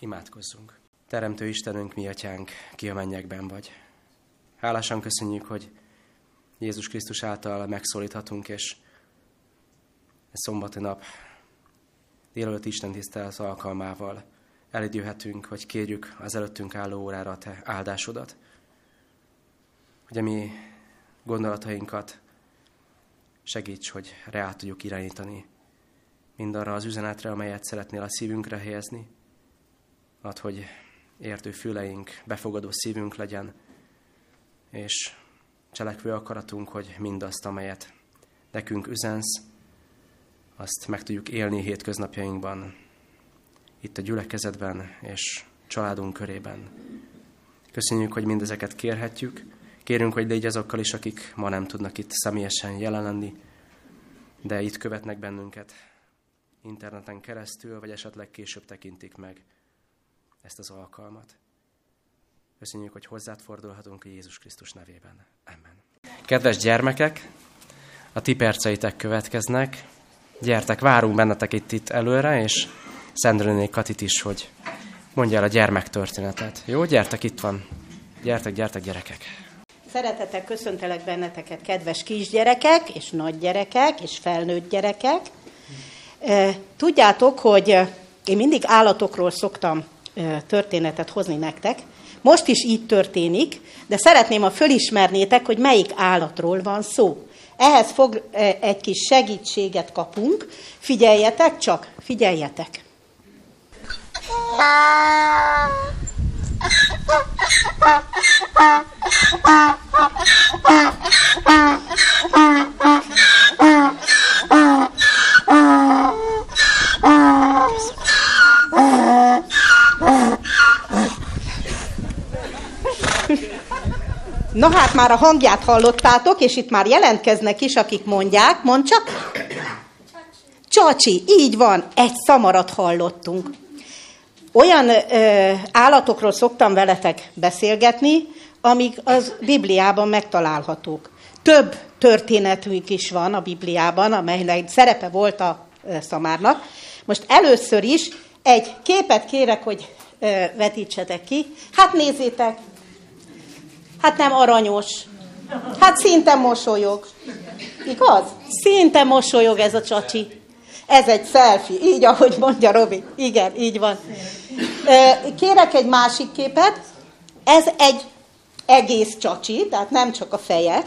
Imádkozzunk. Teremtő Istenünk, mi atyánk, ki a mennyekben vagy. Hálásan köszönjük, hogy Jézus Krisztus által megszólíthatunk, és egy szombati nap délelőtt Isten tisztelet alkalmával elidőhetünk, hogy kérjük az előttünk álló órára a Te áldásodat, hogy a mi gondolatainkat segíts, hogy reál tudjuk irányítani mindarra az üzenetre, amelyet szeretnél a szívünkre helyezni. Ad, hogy értő füleink, befogadó szívünk legyen, és cselekvő akaratunk, hogy mindazt, amelyet nekünk üzensz, azt meg tudjuk élni hétköznapjainkban, itt a gyülekezetben és családunk körében. Köszönjük, hogy mindezeket kérhetjük. Kérünk, hogy légy azokkal is, akik ma nem tudnak itt személyesen jelen lenni, de itt követnek bennünket interneten keresztül, vagy esetleg később tekintik meg ezt az alkalmat. Köszönjük, hogy hozzád fordulhatunk Jézus Krisztus nevében. Amen. Kedves gyermekek, a ti perceitek következnek. Gyertek, várunk bennetek itt, itt előre, és Szendrőnék Katit is, hogy mondja el a gyermektörténetet. Jó, gyertek, itt van. Gyertek, gyertek, gyerekek. Szeretettel köszöntelek benneteket, kedves kisgyerekek, és nagygyerekek, és felnőtt gyerekek. Tudjátok, hogy én mindig állatokról szoktam történetet hozni nektek. Most is így történik, de szeretném, ha fölismernétek, hogy melyik állatról van szó. Ehhez fog egy kis segítséget kapunk. Figyeljetek csak, figyeljetek. Na hát már a hangját hallottátok, és itt már jelentkeznek is, akik mondják, mond csak. Csacsi, így van, egy szamarat hallottunk. Olyan ö, állatokról szoktam veletek beszélgetni, amik az Bibliában megtalálhatók. Több történetünk is van a Bibliában, amelynek szerepe volt a szamárnak. Most először is egy képet kérek, hogy ö, vetítsetek ki. Hát nézzétek, Hát nem aranyos. Hát szinte mosolyog. Igaz? Szinte mosolyog ez a csacsi. Ez egy selfie, így ahogy mondja Robi. Igen, így van. Kérek egy másik képet. Ez egy egész csacsi, tehát nem csak a feje.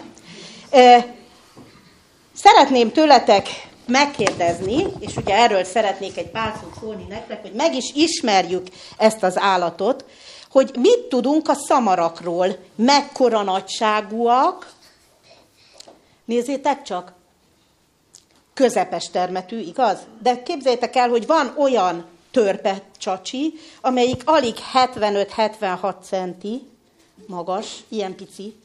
Szeretném tőletek megkérdezni, és ugye erről szeretnék egy pár szót szólni nektek, hogy meg is ismerjük ezt az állatot, hogy mit tudunk a szamarakról, mekkora nagyságúak, nézzétek csak, közepes termetű, igaz? De képzeljétek el, hogy van olyan törpe csacsi, amelyik alig 75-76 centi magas, ilyen pici,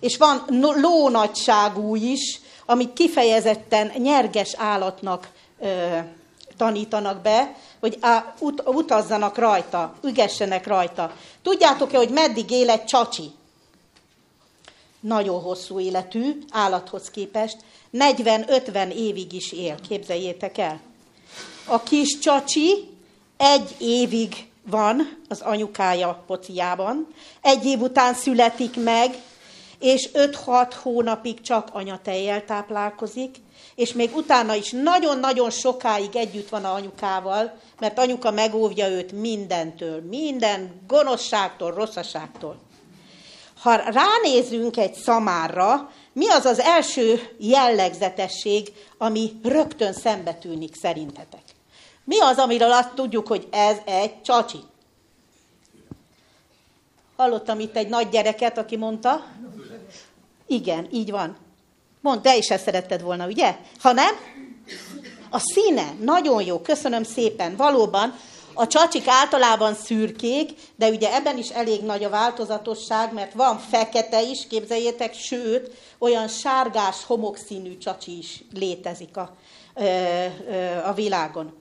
és van ló nagyságú is, amit kifejezetten nyerges állatnak ö, tanítanak be, hogy á, ut- utazzanak rajta, ügessenek rajta. Tudjátok-e, hogy meddig él egy csacsi? Nagyon hosszú életű, állathoz képest. 40-50 évig is él, képzeljétek el. A kis csacsi egy évig van az anyukája pociában, egy év után születik meg, és 5-6 hónapig csak anyatejjel táplálkozik, és még utána is nagyon-nagyon sokáig együtt van a anyukával, mert anyuka megóvja őt mindentől, minden gonoszságtól, rosszaságtól. Ha ránézünk egy szamárra, mi az az első jellegzetesség, ami rögtön szembetűnik szerintetek? Mi az, amiről azt tudjuk, hogy ez egy csacsi? Hallottam itt egy nagy gyereket, aki mondta. Igen, így van. Mondd, te is ezt szeretted volna, ugye? Ha nem? A színe nagyon jó, köszönöm szépen. Valóban a csacsik általában szürkék, de ugye ebben is elég nagy a változatosság, mert van fekete is, képzeljétek, sőt, olyan sárgás, homokszínű csacsi is létezik a, a világon.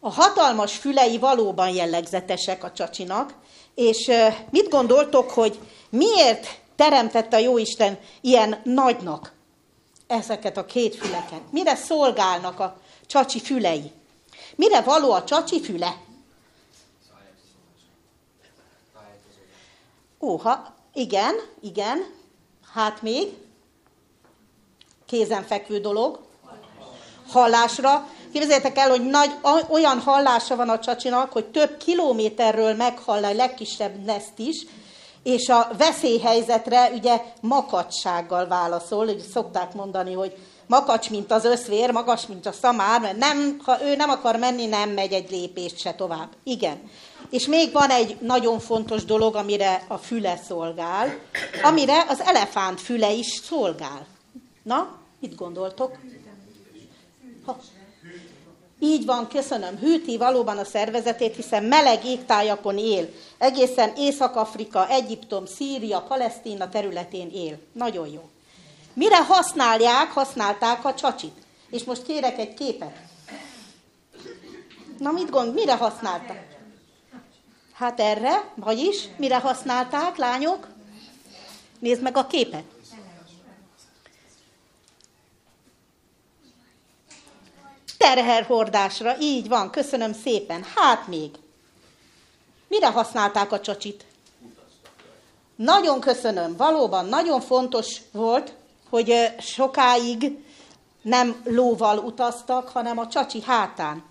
A hatalmas fülei valóban jellegzetesek a csacsinak, és mit gondoltok, hogy miért teremtette a Jóisten ilyen nagynak ezeket a két füleket? Mire szolgálnak a csacsi fülei? Mire való a csacsi füle? Húha, igen, igen. Hát még? Kézenfekvő dolog. Hallásra. Képzeljétek el, hogy nagy, olyan hallása van a csacsinak, hogy több kilométerről meghall a legkisebb neszt is, és a veszélyhelyzetre ugye makacsággal válaszol, hogy szokták mondani, hogy makacs, mint az összvér, magas, mint a szamár, mert nem, ha ő nem akar menni, nem megy egy lépést se tovább. Igen. És még van egy nagyon fontos dolog, amire a füle szolgál, amire az elefánt füle is szolgál. Na, mit gondoltok? Ha. Így van, köszönöm. Hűti valóban a szervezetét, hiszen meleg égtájakon él. Egészen Észak-Afrika, Egyiptom, Szíria, Palesztina területén él. Nagyon jó. Mire használják, használták a csacsit? És most kérek egy képet. Na mit gond, mire használták? Hát erre, vagyis, mire használták, lányok? Nézd meg a képet. Terherhordásra, így van, köszönöm szépen. Hát még. Mire használták a csacsit? Nagyon köszönöm, valóban nagyon fontos volt, hogy sokáig nem lóval utaztak, hanem a csacsi hátán.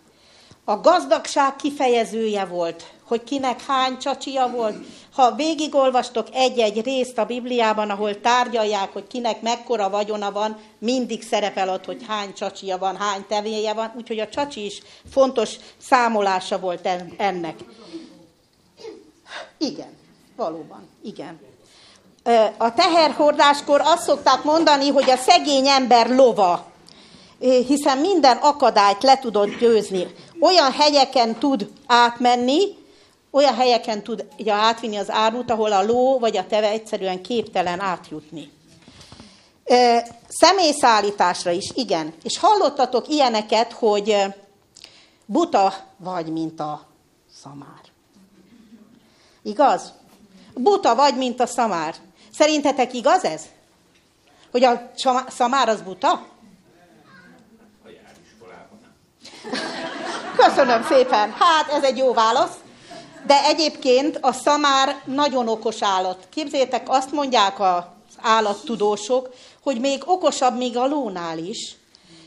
A gazdagság kifejezője volt, hogy kinek hány csacsia volt. Ha végigolvastok egy-egy részt a Bibliában, ahol tárgyalják, hogy kinek mekkora vagyona van, mindig szerepel ott, hogy hány csacsia van, hány tevéje van, úgyhogy a csacsi is fontos számolása volt ennek. Igen, valóban, igen. A teherhordáskor azt szokták mondani, hogy a szegény ember lova, hiszen minden akadályt le tudod győzni. Olyan hegyeken tud átmenni, olyan helyeken tudja átvinni az árut, ahol a ló vagy a teve egyszerűen képtelen átjutni. Személyszállításra is, igen. És hallottatok ilyeneket, hogy buta vagy, mint a szamár. Igaz? Buta vagy, mint a szamár. Szerintetek igaz ez? Hogy a szamár az buta? Köszönöm szépen. Hát, ez egy jó válasz. De egyébként a szamár nagyon okos állat. Képzétek, azt mondják az állattudósok, hogy még okosabb még a lónál is,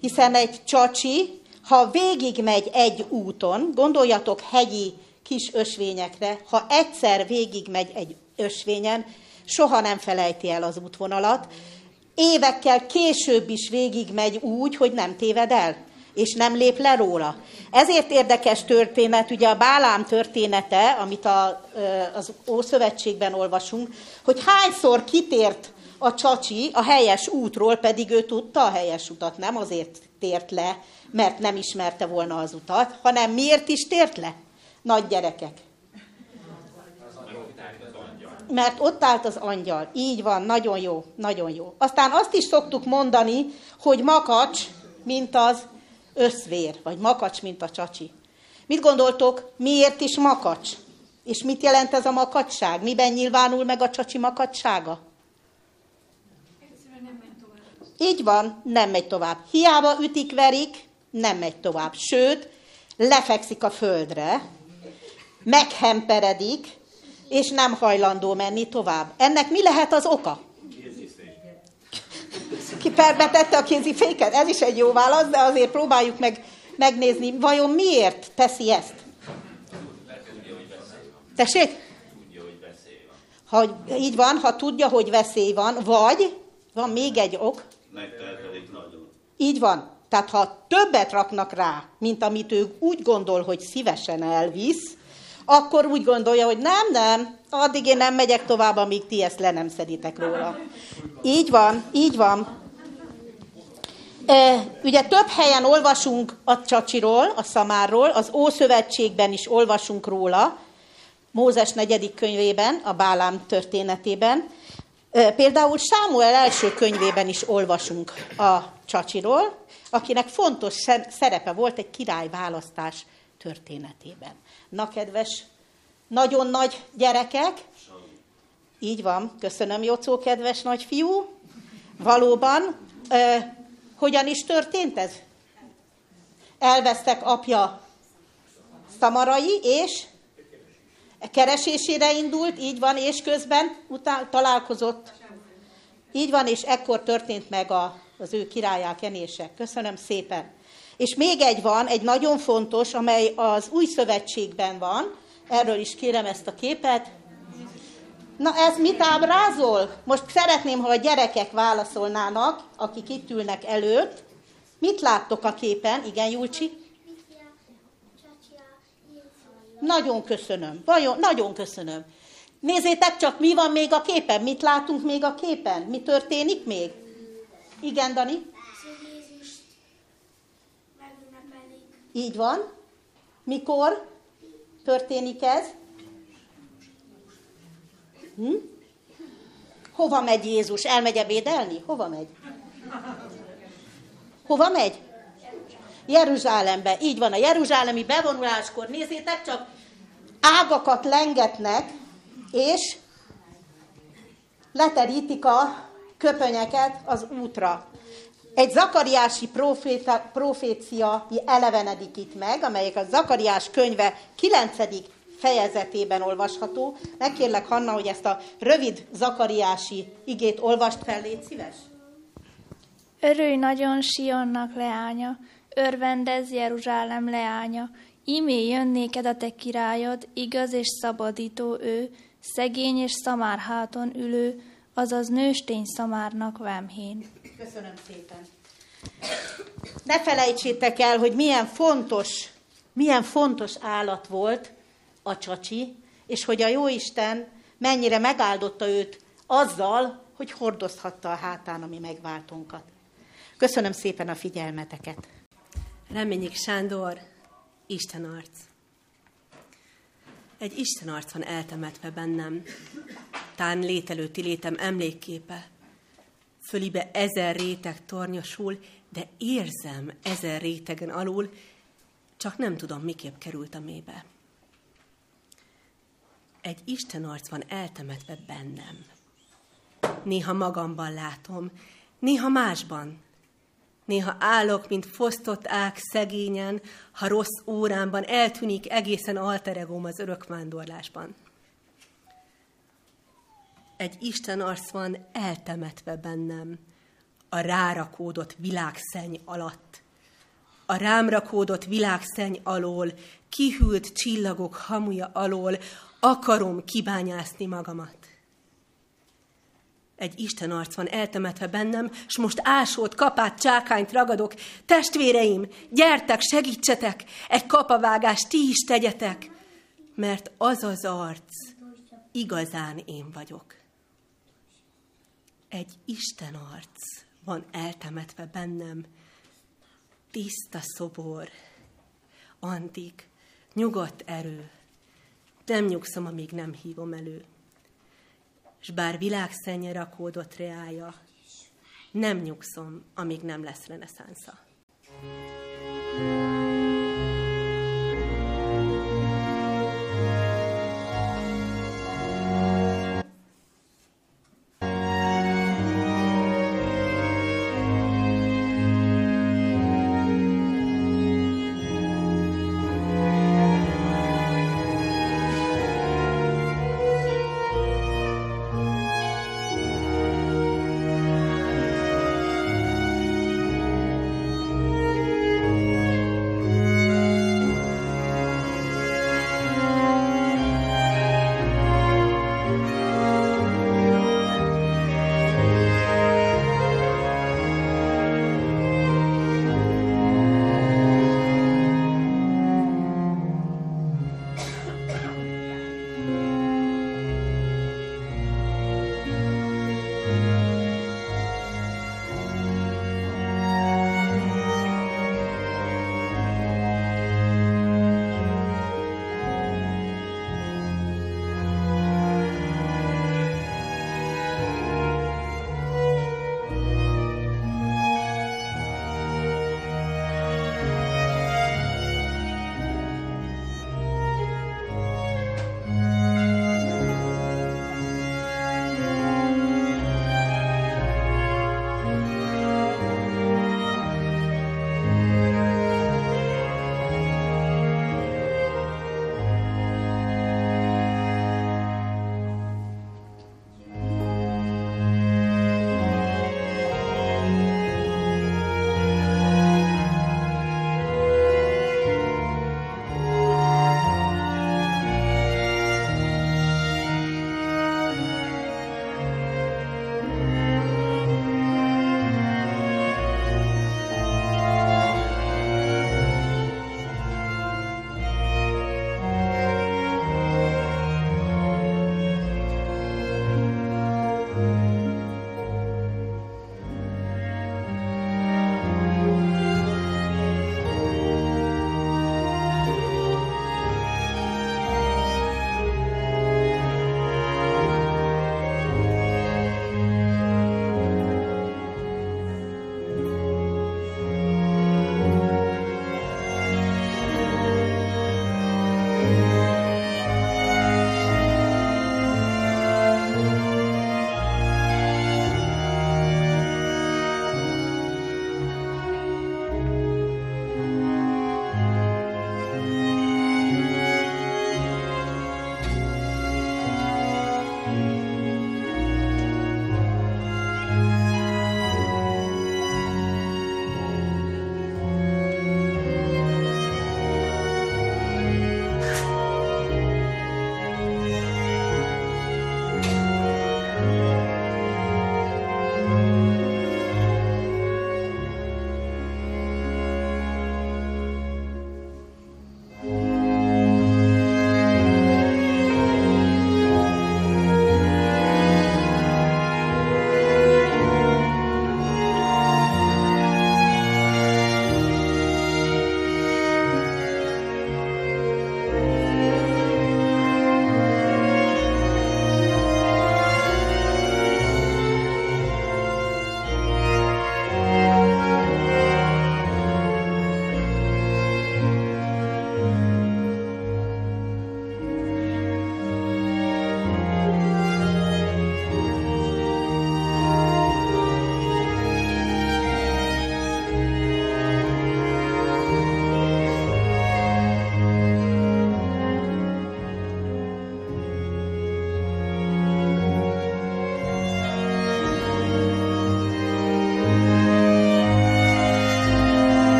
hiszen egy csacsi, ha végig megy egy úton, gondoljatok hegyi kis ösvényekre, ha egyszer végig megy egy ösvényen, soha nem felejti el az útvonalat, évekkel később is végig megy úgy, hogy nem téved el, és nem lép le róla. Ezért érdekes történet, ugye a Bálám története, amit a, az Ószövetségben olvasunk, hogy hányszor kitért a csacsi a helyes útról, pedig ő tudta a helyes utat, nem azért tért le, mert nem ismerte volna az utat, hanem miért is tért le? Nagy gyerekek. Mert ott állt az angyal. Így van, nagyon jó, nagyon jó. Aztán azt is szoktuk mondani, hogy makacs, mint az összvér, vagy makacs, mint a csacsi. Mit gondoltok, miért is makacs? És mit jelent ez a makacság? Miben nyilvánul meg a csacsi makacsága? Így van, nem megy tovább. Hiába ütik, verik, nem megy tovább. Sőt, lefekszik a földre, meghemperedik, és nem hajlandó menni tovább. Ennek mi lehet az oka? Ki tette a kéziféket? Ez is egy jó válasz, de azért próbáljuk meg megnézni, vajon miért teszi ezt. Tessék? Ha, így van, ha tudja, hogy veszély van, vagy van még egy ok. Így van. Tehát ha többet raknak rá, mint amit ő úgy gondol, hogy szívesen elvisz, akkor úgy gondolja, hogy nem, nem, addig én nem megyek tovább, amíg ti ezt le nem szeditek róla. Így van, így van. E, ugye több helyen olvasunk a csacsiról, a szamárról, az Ószövetségben is olvasunk róla, Mózes negyedik könyvében, a Bálám történetében. E, például Sámuel első könyvében is olvasunk a csacsiról, akinek fontos szerepe volt egy király választás történetében. Na, kedves, nagyon nagy gyerekek, így van, köszönöm, Jocó, kedves nagyfiú, valóban, hogyan is történt ez? Elvesztek apja szamarai, és keresésére indult, így van, és közben után találkozott. Így van, és ekkor történt meg a, az ő királyák jenése. Köszönöm szépen. És még egy van, egy nagyon fontos, amely az új szövetségben van. Erről is kérem ezt a képet. Na ez mit ábrázol? Most szeretném, ha a gyerekek válaszolnának, akik itt ülnek előtt. Mit láttok a képen? Igen, Julcsi? Nagyon köszönöm. Vajon, nagyon köszönöm. Nézzétek csak, mi van még a képen? Mit látunk még a képen? Mi történik még? Igen, Dani? Így van. Mikor történik ez? Hm? Hova megy Jézus? Elmegy ebédelni? Hova megy? Hova megy? Jeruzsálembe. Így van, a jeruzsálemi bevonuláskor, nézzétek csak, ágakat lengetnek, és leterítik a köpönyeket az útra. Egy zakariási proféta, profécia elevenedik itt meg, amelyek a Zakariás könyve 9. fejezetében olvasható. Megkérlek, Hanna, hogy ezt a rövid zakariási igét olvast fel, légy szíves. Örülj nagyon Sionnak leánya, örvendez Jeruzsálem leánya, Imé jön néked a te királyod, igaz és szabadító ő, szegény és szamár háton ülő, azaz nőstény szamárnak vemhén. Köszönöm szépen. Ne felejtsétek el, hogy milyen fontos, milyen fontos állat volt a csacsi, és hogy a Jóisten mennyire megáldotta őt azzal, hogy hordozhatta a hátán a mi megváltónkat. Köszönöm szépen a figyelmeteket. Reményik Sándor, Isten arc. Egy Isten arc van eltemetve bennem, tán lételőtti létem emlékképe. Fölibe ezer réteg tornyosul, de érzem ezer rétegen alul, csak nem tudom, miképp került a mébe. Egy Isten arc van eltemetve bennem. Néha magamban látom, néha másban, Néha állok, mint fosztott ág szegényen, ha rossz órámban eltűnik egészen alteregóm az örökvándorlásban. Egy Isten arc van eltemetve bennem, a rárakódott világszenny alatt. A rám rakódott világszenny alól, kihűlt csillagok hamuja alól akarom kibányászni magamat egy Isten arc van eltemetve bennem, és most ásót, kapát, csákányt ragadok. Testvéreim, gyertek, segítsetek, egy kapavágást ti is tegyetek, mert az az arc igazán én vagyok. Egy Isten arc van eltemetve bennem, tiszta szobor, antik, nyugodt erő. Nem nyugszom, amíg nem hívom elő s bár világszennyre rakódott reája, nem nyugszom, amíg nem lesz reneszánsza. thank you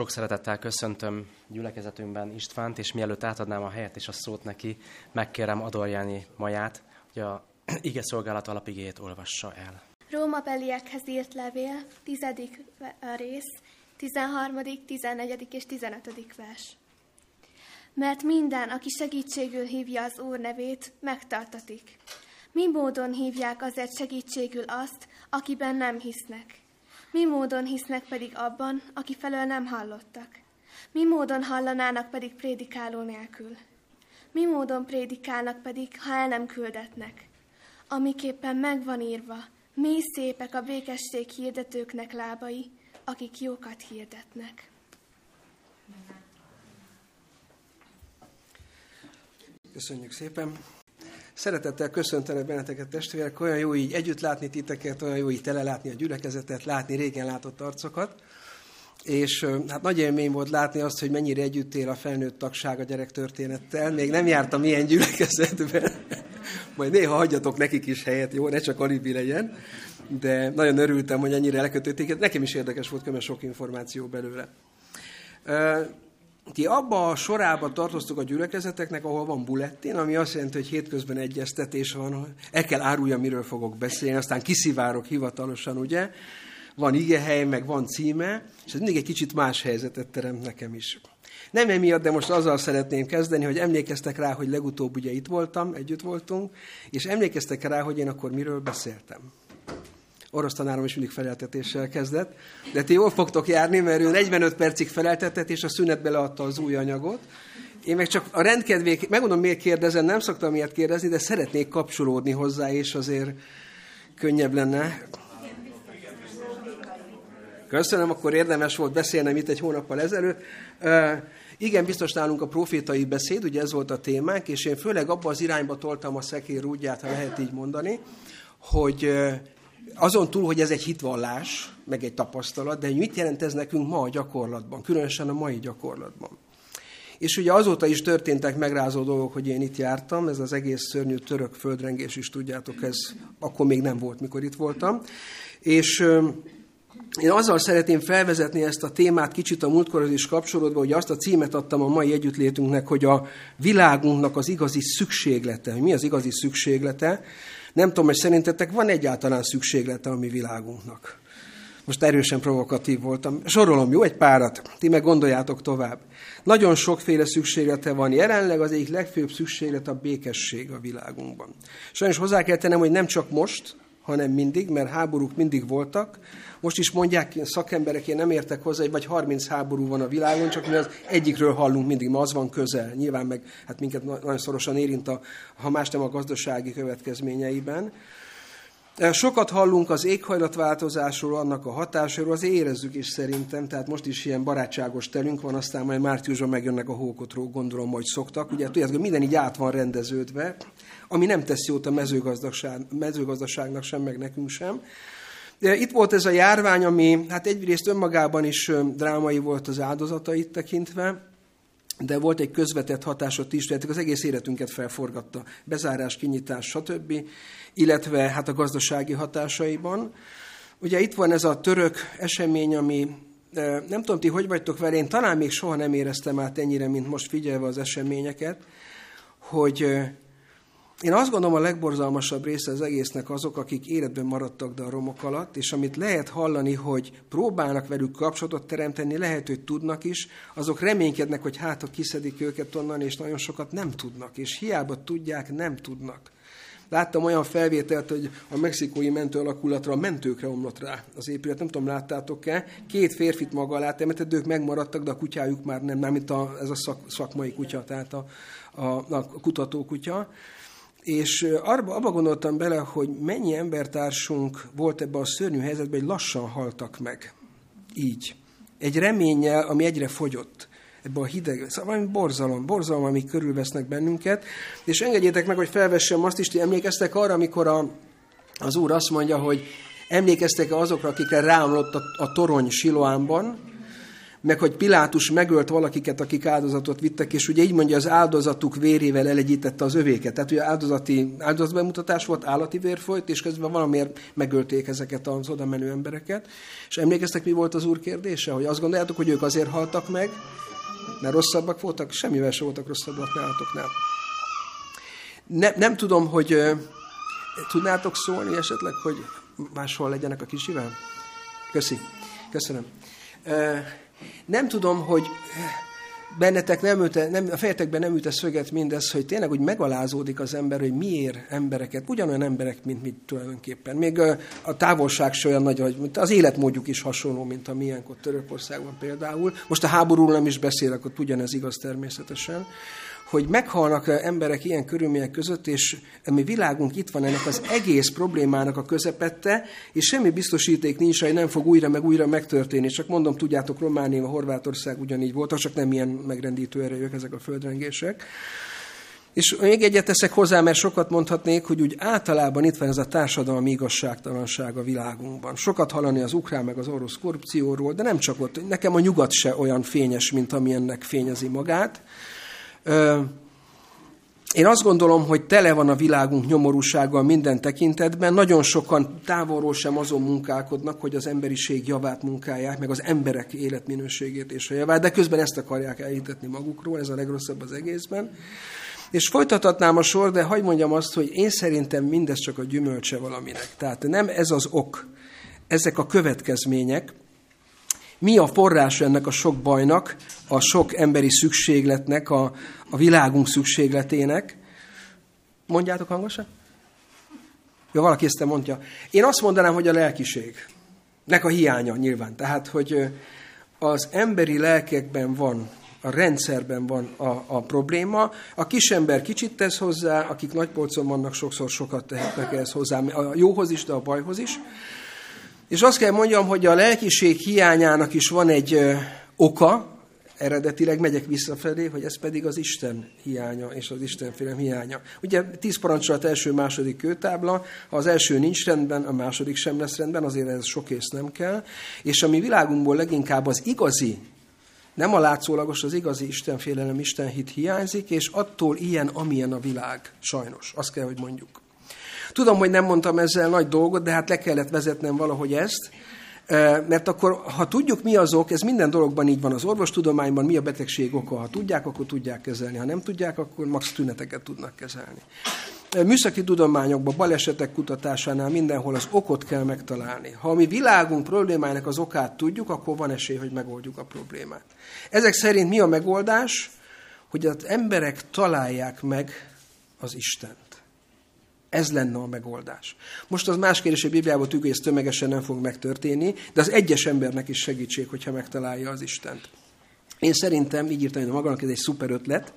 Sok szeretettel köszöntöm gyülekezetünkben Istvánt, és mielőtt átadnám a helyet és a szót neki, megkérem Adorjáni Maját, hogy a ige szolgálat alapigét olvassa el. Róma beliekhez írt levél, tizedik rész, 13., 14. és 15. vers. Mert minden, aki segítségül hívja az Úr nevét, megtartatik. Mi módon hívják azért segítségül azt, akiben nem hisznek? Mi módon hisznek pedig abban, aki felől nem hallottak? Mi módon hallanának pedig prédikáló nélkül? Mi módon prédikálnak pedig, ha el nem küldetnek? Amiképpen megvan írva, mi szépek a békesség hirdetőknek lábai, akik jókat hirdetnek. Köszönjük szépen! Szeretettel köszöntelek benneteket testvérek, olyan jó így együtt látni titeket, olyan jó így tele látni a gyülekezetet, látni régen látott arcokat. És hát nagy élmény volt látni azt, hogy mennyire együtt él a felnőtt tagság a gyerek történettel. Még nem jártam ilyen gyülekezetben. Majd néha hagyjatok nekik is helyet, jó, ne csak alibi legyen. De nagyon örültem, hogy ennyire lekötötték. Nekem is érdekes volt, mert sok információ belőle. Ti abba a sorába tartoztok a gyülekezeteknek, ahol van bulettin, ami azt jelenti, hogy hétközben egyeztetés van, el kell árulja, miről fogok beszélni, aztán kiszivárok hivatalosan, ugye? Van igehely, meg van címe, és ez mindig egy kicsit más helyzetet teremt nekem is. Nem emiatt, de most azzal szeretném kezdeni, hogy emlékeztek rá, hogy legutóbb ugye itt voltam, együtt voltunk, és emlékeztek rá, hogy én akkor miről beszéltem orosz tanárom is mindig feleltetéssel kezdett, de ti jól fogtok járni, mert ő 45 percig feleltetett, és a szünetbe leadta az új anyagot. Én meg csak a rendkedvék, megmondom, miért kérdezem, nem szoktam miért kérdezni, de szeretnék kapcsolódni hozzá, és azért könnyebb lenne. Köszönöm, akkor érdemes volt beszélnem itt egy hónappal ezelőtt. Igen, biztos nálunk a profétai beszéd, ugye ez volt a témánk, és én főleg abba az irányba toltam a szekér rúdját, ha lehet így mondani, hogy azon túl, hogy ez egy hitvallás, meg egy tapasztalat, de mit jelent ez nekünk ma a gyakorlatban, különösen a mai gyakorlatban. És ugye azóta is történtek megrázó dolgok, hogy én itt jártam, ez az egész szörnyű török földrengés is, tudjátok, ez akkor még nem volt, mikor itt voltam. És én azzal szeretném felvezetni ezt a témát kicsit a múltkorhoz is kapcsolódva, hogy azt a címet adtam a mai együttlétünknek, hogy a világunknak az igazi szükséglete. Mi az igazi szükséglete? Nem tudom, hogy szerintetek van egyáltalán szükséglete a mi világunknak. Most erősen provokatív voltam. Sorolom, jó? Egy párat. Ti meg gondoljátok tovább. Nagyon sokféle szükséglete van. Jelenleg az egyik legfőbb szükséglet a békesség a világunkban. Sajnos hozzá kell tennem, hogy nem csak most, hanem mindig, mert háborúk mindig voltak. Most is mondják szakemberek, én nem értek hozzá, hogy vagy 30 háború van a világon, csak mi az egyikről hallunk mindig, ma az van közel. Nyilván meg hát minket nagyon szorosan érint, a, ha más nem a gazdasági következményeiben. Sokat hallunk az éghajlatváltozásról, annak a hatásáról, az érezzük is szerintem, tehát most is ilyen barátságos telünk van, aztán majd márciusban megjönnek a hókotról, gondolom, hogy szoktak. Ugye tudjátok, hogy minden így át van rendeződve, ami nem tesz jót a mezőgazdaság, mezőgazdaságnak sem, meg nekünk sem. Itt volt ez a járvány, ami hát egyrészt önmagában is drámai volt az áldozatait tekintve, de volt egy közvetett hatásot is, tehát az egész életünket felforgatta, bezárás, kinyitás, stb., illetve hát a gazdasági hatásaiban. Ugye itt van ez a török esemény, ami nem tudom ti, hogy vagytok vele, én talán még soha nem éreztem át ennyire, mint most figyelve az eseményeket, hogy én azt gondolom a legborzalmasabb része az egésznek azok, akik életben maradtak de a romok alatt, és amit lehet hallani, hogy próbálnak velük kapcsolatot teremteni, lehet, hogy tudnak is, azok reménykednek, hogy hát, ha kiszedik őket onnan, és nagyon sokat nem tudnak, és hiába tudják, nem tudnak. Láttam olyan felvételt, hogy a mexikói mentő alakulatra a mentőkre omlott rá az épület. Nem tudom, láttátok-e? Két férfit maga alá temetett, ők megmaradtak, de a kutyájuk már nem, nem mint a, ez a szak, szakmai kutya, tehát a, a, a kutatókutya. És abba, abba gondoltam bele, hogy mennyi embertársunk volt ebbe a szörnyű helyzetben, hogy lassan haltak meg. Így. Egy reménnyel, ami egyre fogyott ebbe a hideg, szóval valami borzalom, borzalom, ami körülvesznek bennünket. És engedjétek meg, hogy felvessem azt is, hogy emlékeztek arra, amikor a, az Úr azt mondja, hogy emlékeztek-e azokra, akikre ráomlott a, a torony Siloámban, meg hogy Pilátus megölt valakiket, akik áldozatot vittek, és ugye így mondja, az áldozatuk vérével elegyítette az övéket. Tehát ugye áldozati, áldozatbemutatás volt, állati vér folyt, és közben valamiért megölték ezeket az oda menő embereket. És emlékeztek, mi volt az úr kérdése? Hogy azt gondoljátok, hogy ők azért haltak meg, mert rosszabbak voltak? Semmivel sem voltak rosszabbak nállatoknál. Ne, nem tudom, hogy tudnátok szólni esetleg, hogy máshol legyenek a kisivel? Köszi. Köszönöm. Uh, nem tudom, hogy bennetek nem üte, nem, a fejetekben nem üte szöget mindez, hogy tényleg hogy megalázódik az ember, hogy miért embereket, ugyanolyan emberek, mint mi tulajdonképpen. Még a, a távolság se olyan nagy, mint az életmódjuk is hasonló, mint a miénk ott Törökországban például. Most a háborúról nem is beszélek, ott ugyanez igaz természetesen hogy meghalnak emberek ilyen körülmények között, és a mi világunk itt van ennek az egész problémának a közepette, és semmi biztosíték nincs, hogy nem fog újra meg újra megtörténni. Csak mondom, tudjátok, Románia, Horvátország ugyanígy volt, csak nem ilyen megrendítő erejűek ezek a földrengések. És még egyet teszek hozzá, mert sokat mondhatnék, hogy úgy általában itt van ez a társadalmi igazságtalanság a világunkban. Sokat hallani az ukrán meg az orosz korrupcióról, de nem csak ott. Nekem a nyugat se olyan fényes, mint amilyennek fényezi magát. Én azt gondolom, hogy tele van a világunk nyomorúsággal minden tekintetben. Nagyon sokan távolról sem azon munkálkodnak, hogy az emberiség javát munkálják, meg az emberek életminőségét és a javát, de közben ezt akarják elhitetni magukról, ez a legrosszabb az egészben. És folytathatnám a sor, de hagyd mondjam azt, hogy én szerintem mindez csak a gyümölcse valaminek. Tehát nem ez az ok, ezek a következmények, mi a forrás ennek a sok bajnak, a sok emberi szükségletnek, a, a világunk szükségletének? Mondjátok hangosan? Jó, valaki ezt mondja. Én azt mondanám, hogy a lelkiség. Nek a hiánya nyilván. Tehát, hogy az emberi lelkekben van, a rendszerben van a, a probléma. A kisember kicsit tesz hozzá, akik nagypolcon vannak, sokszor sokat tehetnek ehhez hozzá, a jóhoz is, de a bajhoz is. És azt kell mondjam, hogy a lelkiség hiányának is van egy oka, eredetileg megyek visszafelé, hogy ez pedig az Isten hiánya és az Isten félem hiánya. Ugye tíz parancsolat első, második kőtábla, ha az első nincs rendben, a második sem lesz rendben, azért ez sok ész nem kell. És a mi világunkból leginkább az igazi, nem a látszólagos, az igazi Isten félelem, Isten hit hiányzik, és attól ilyen, amilyen a világ, sajnos. Azt kell, hogy mondjuk. Tudom, hogy nem mondtam ezzel nagy dolgot, de hát le kellett vezetnem valahogy ezt, mert akkor, ha tudjuk, mi az ok, ez minden dologban így van az orvostudományban, mi a betegség oka. Ha tudják, akkor tudják kezelni. Ha nem tudják, akkor max tüneteket tudnak kezelni. Műszaki tudományokban, balesetek kutatásánál mindenhol az okot kell megtalálni. Ha a mi világunk problémájának az okát tudjuk, akkor van esély, hogy megoldjuk a problémát. Ezek szerint mi a megoldás? Hogy az emberek találják meg az Istent. Ez lenne a megoldás. Most az más kérdés, hogy Bibliából tudjuk, hogy ez tömegesen nem fog megtörténni, de az egyes embernek is segítség, hogyha megtalálja az Istent. Én szerintem, így írtam hogy magamnak, ez egy szuper ötlet.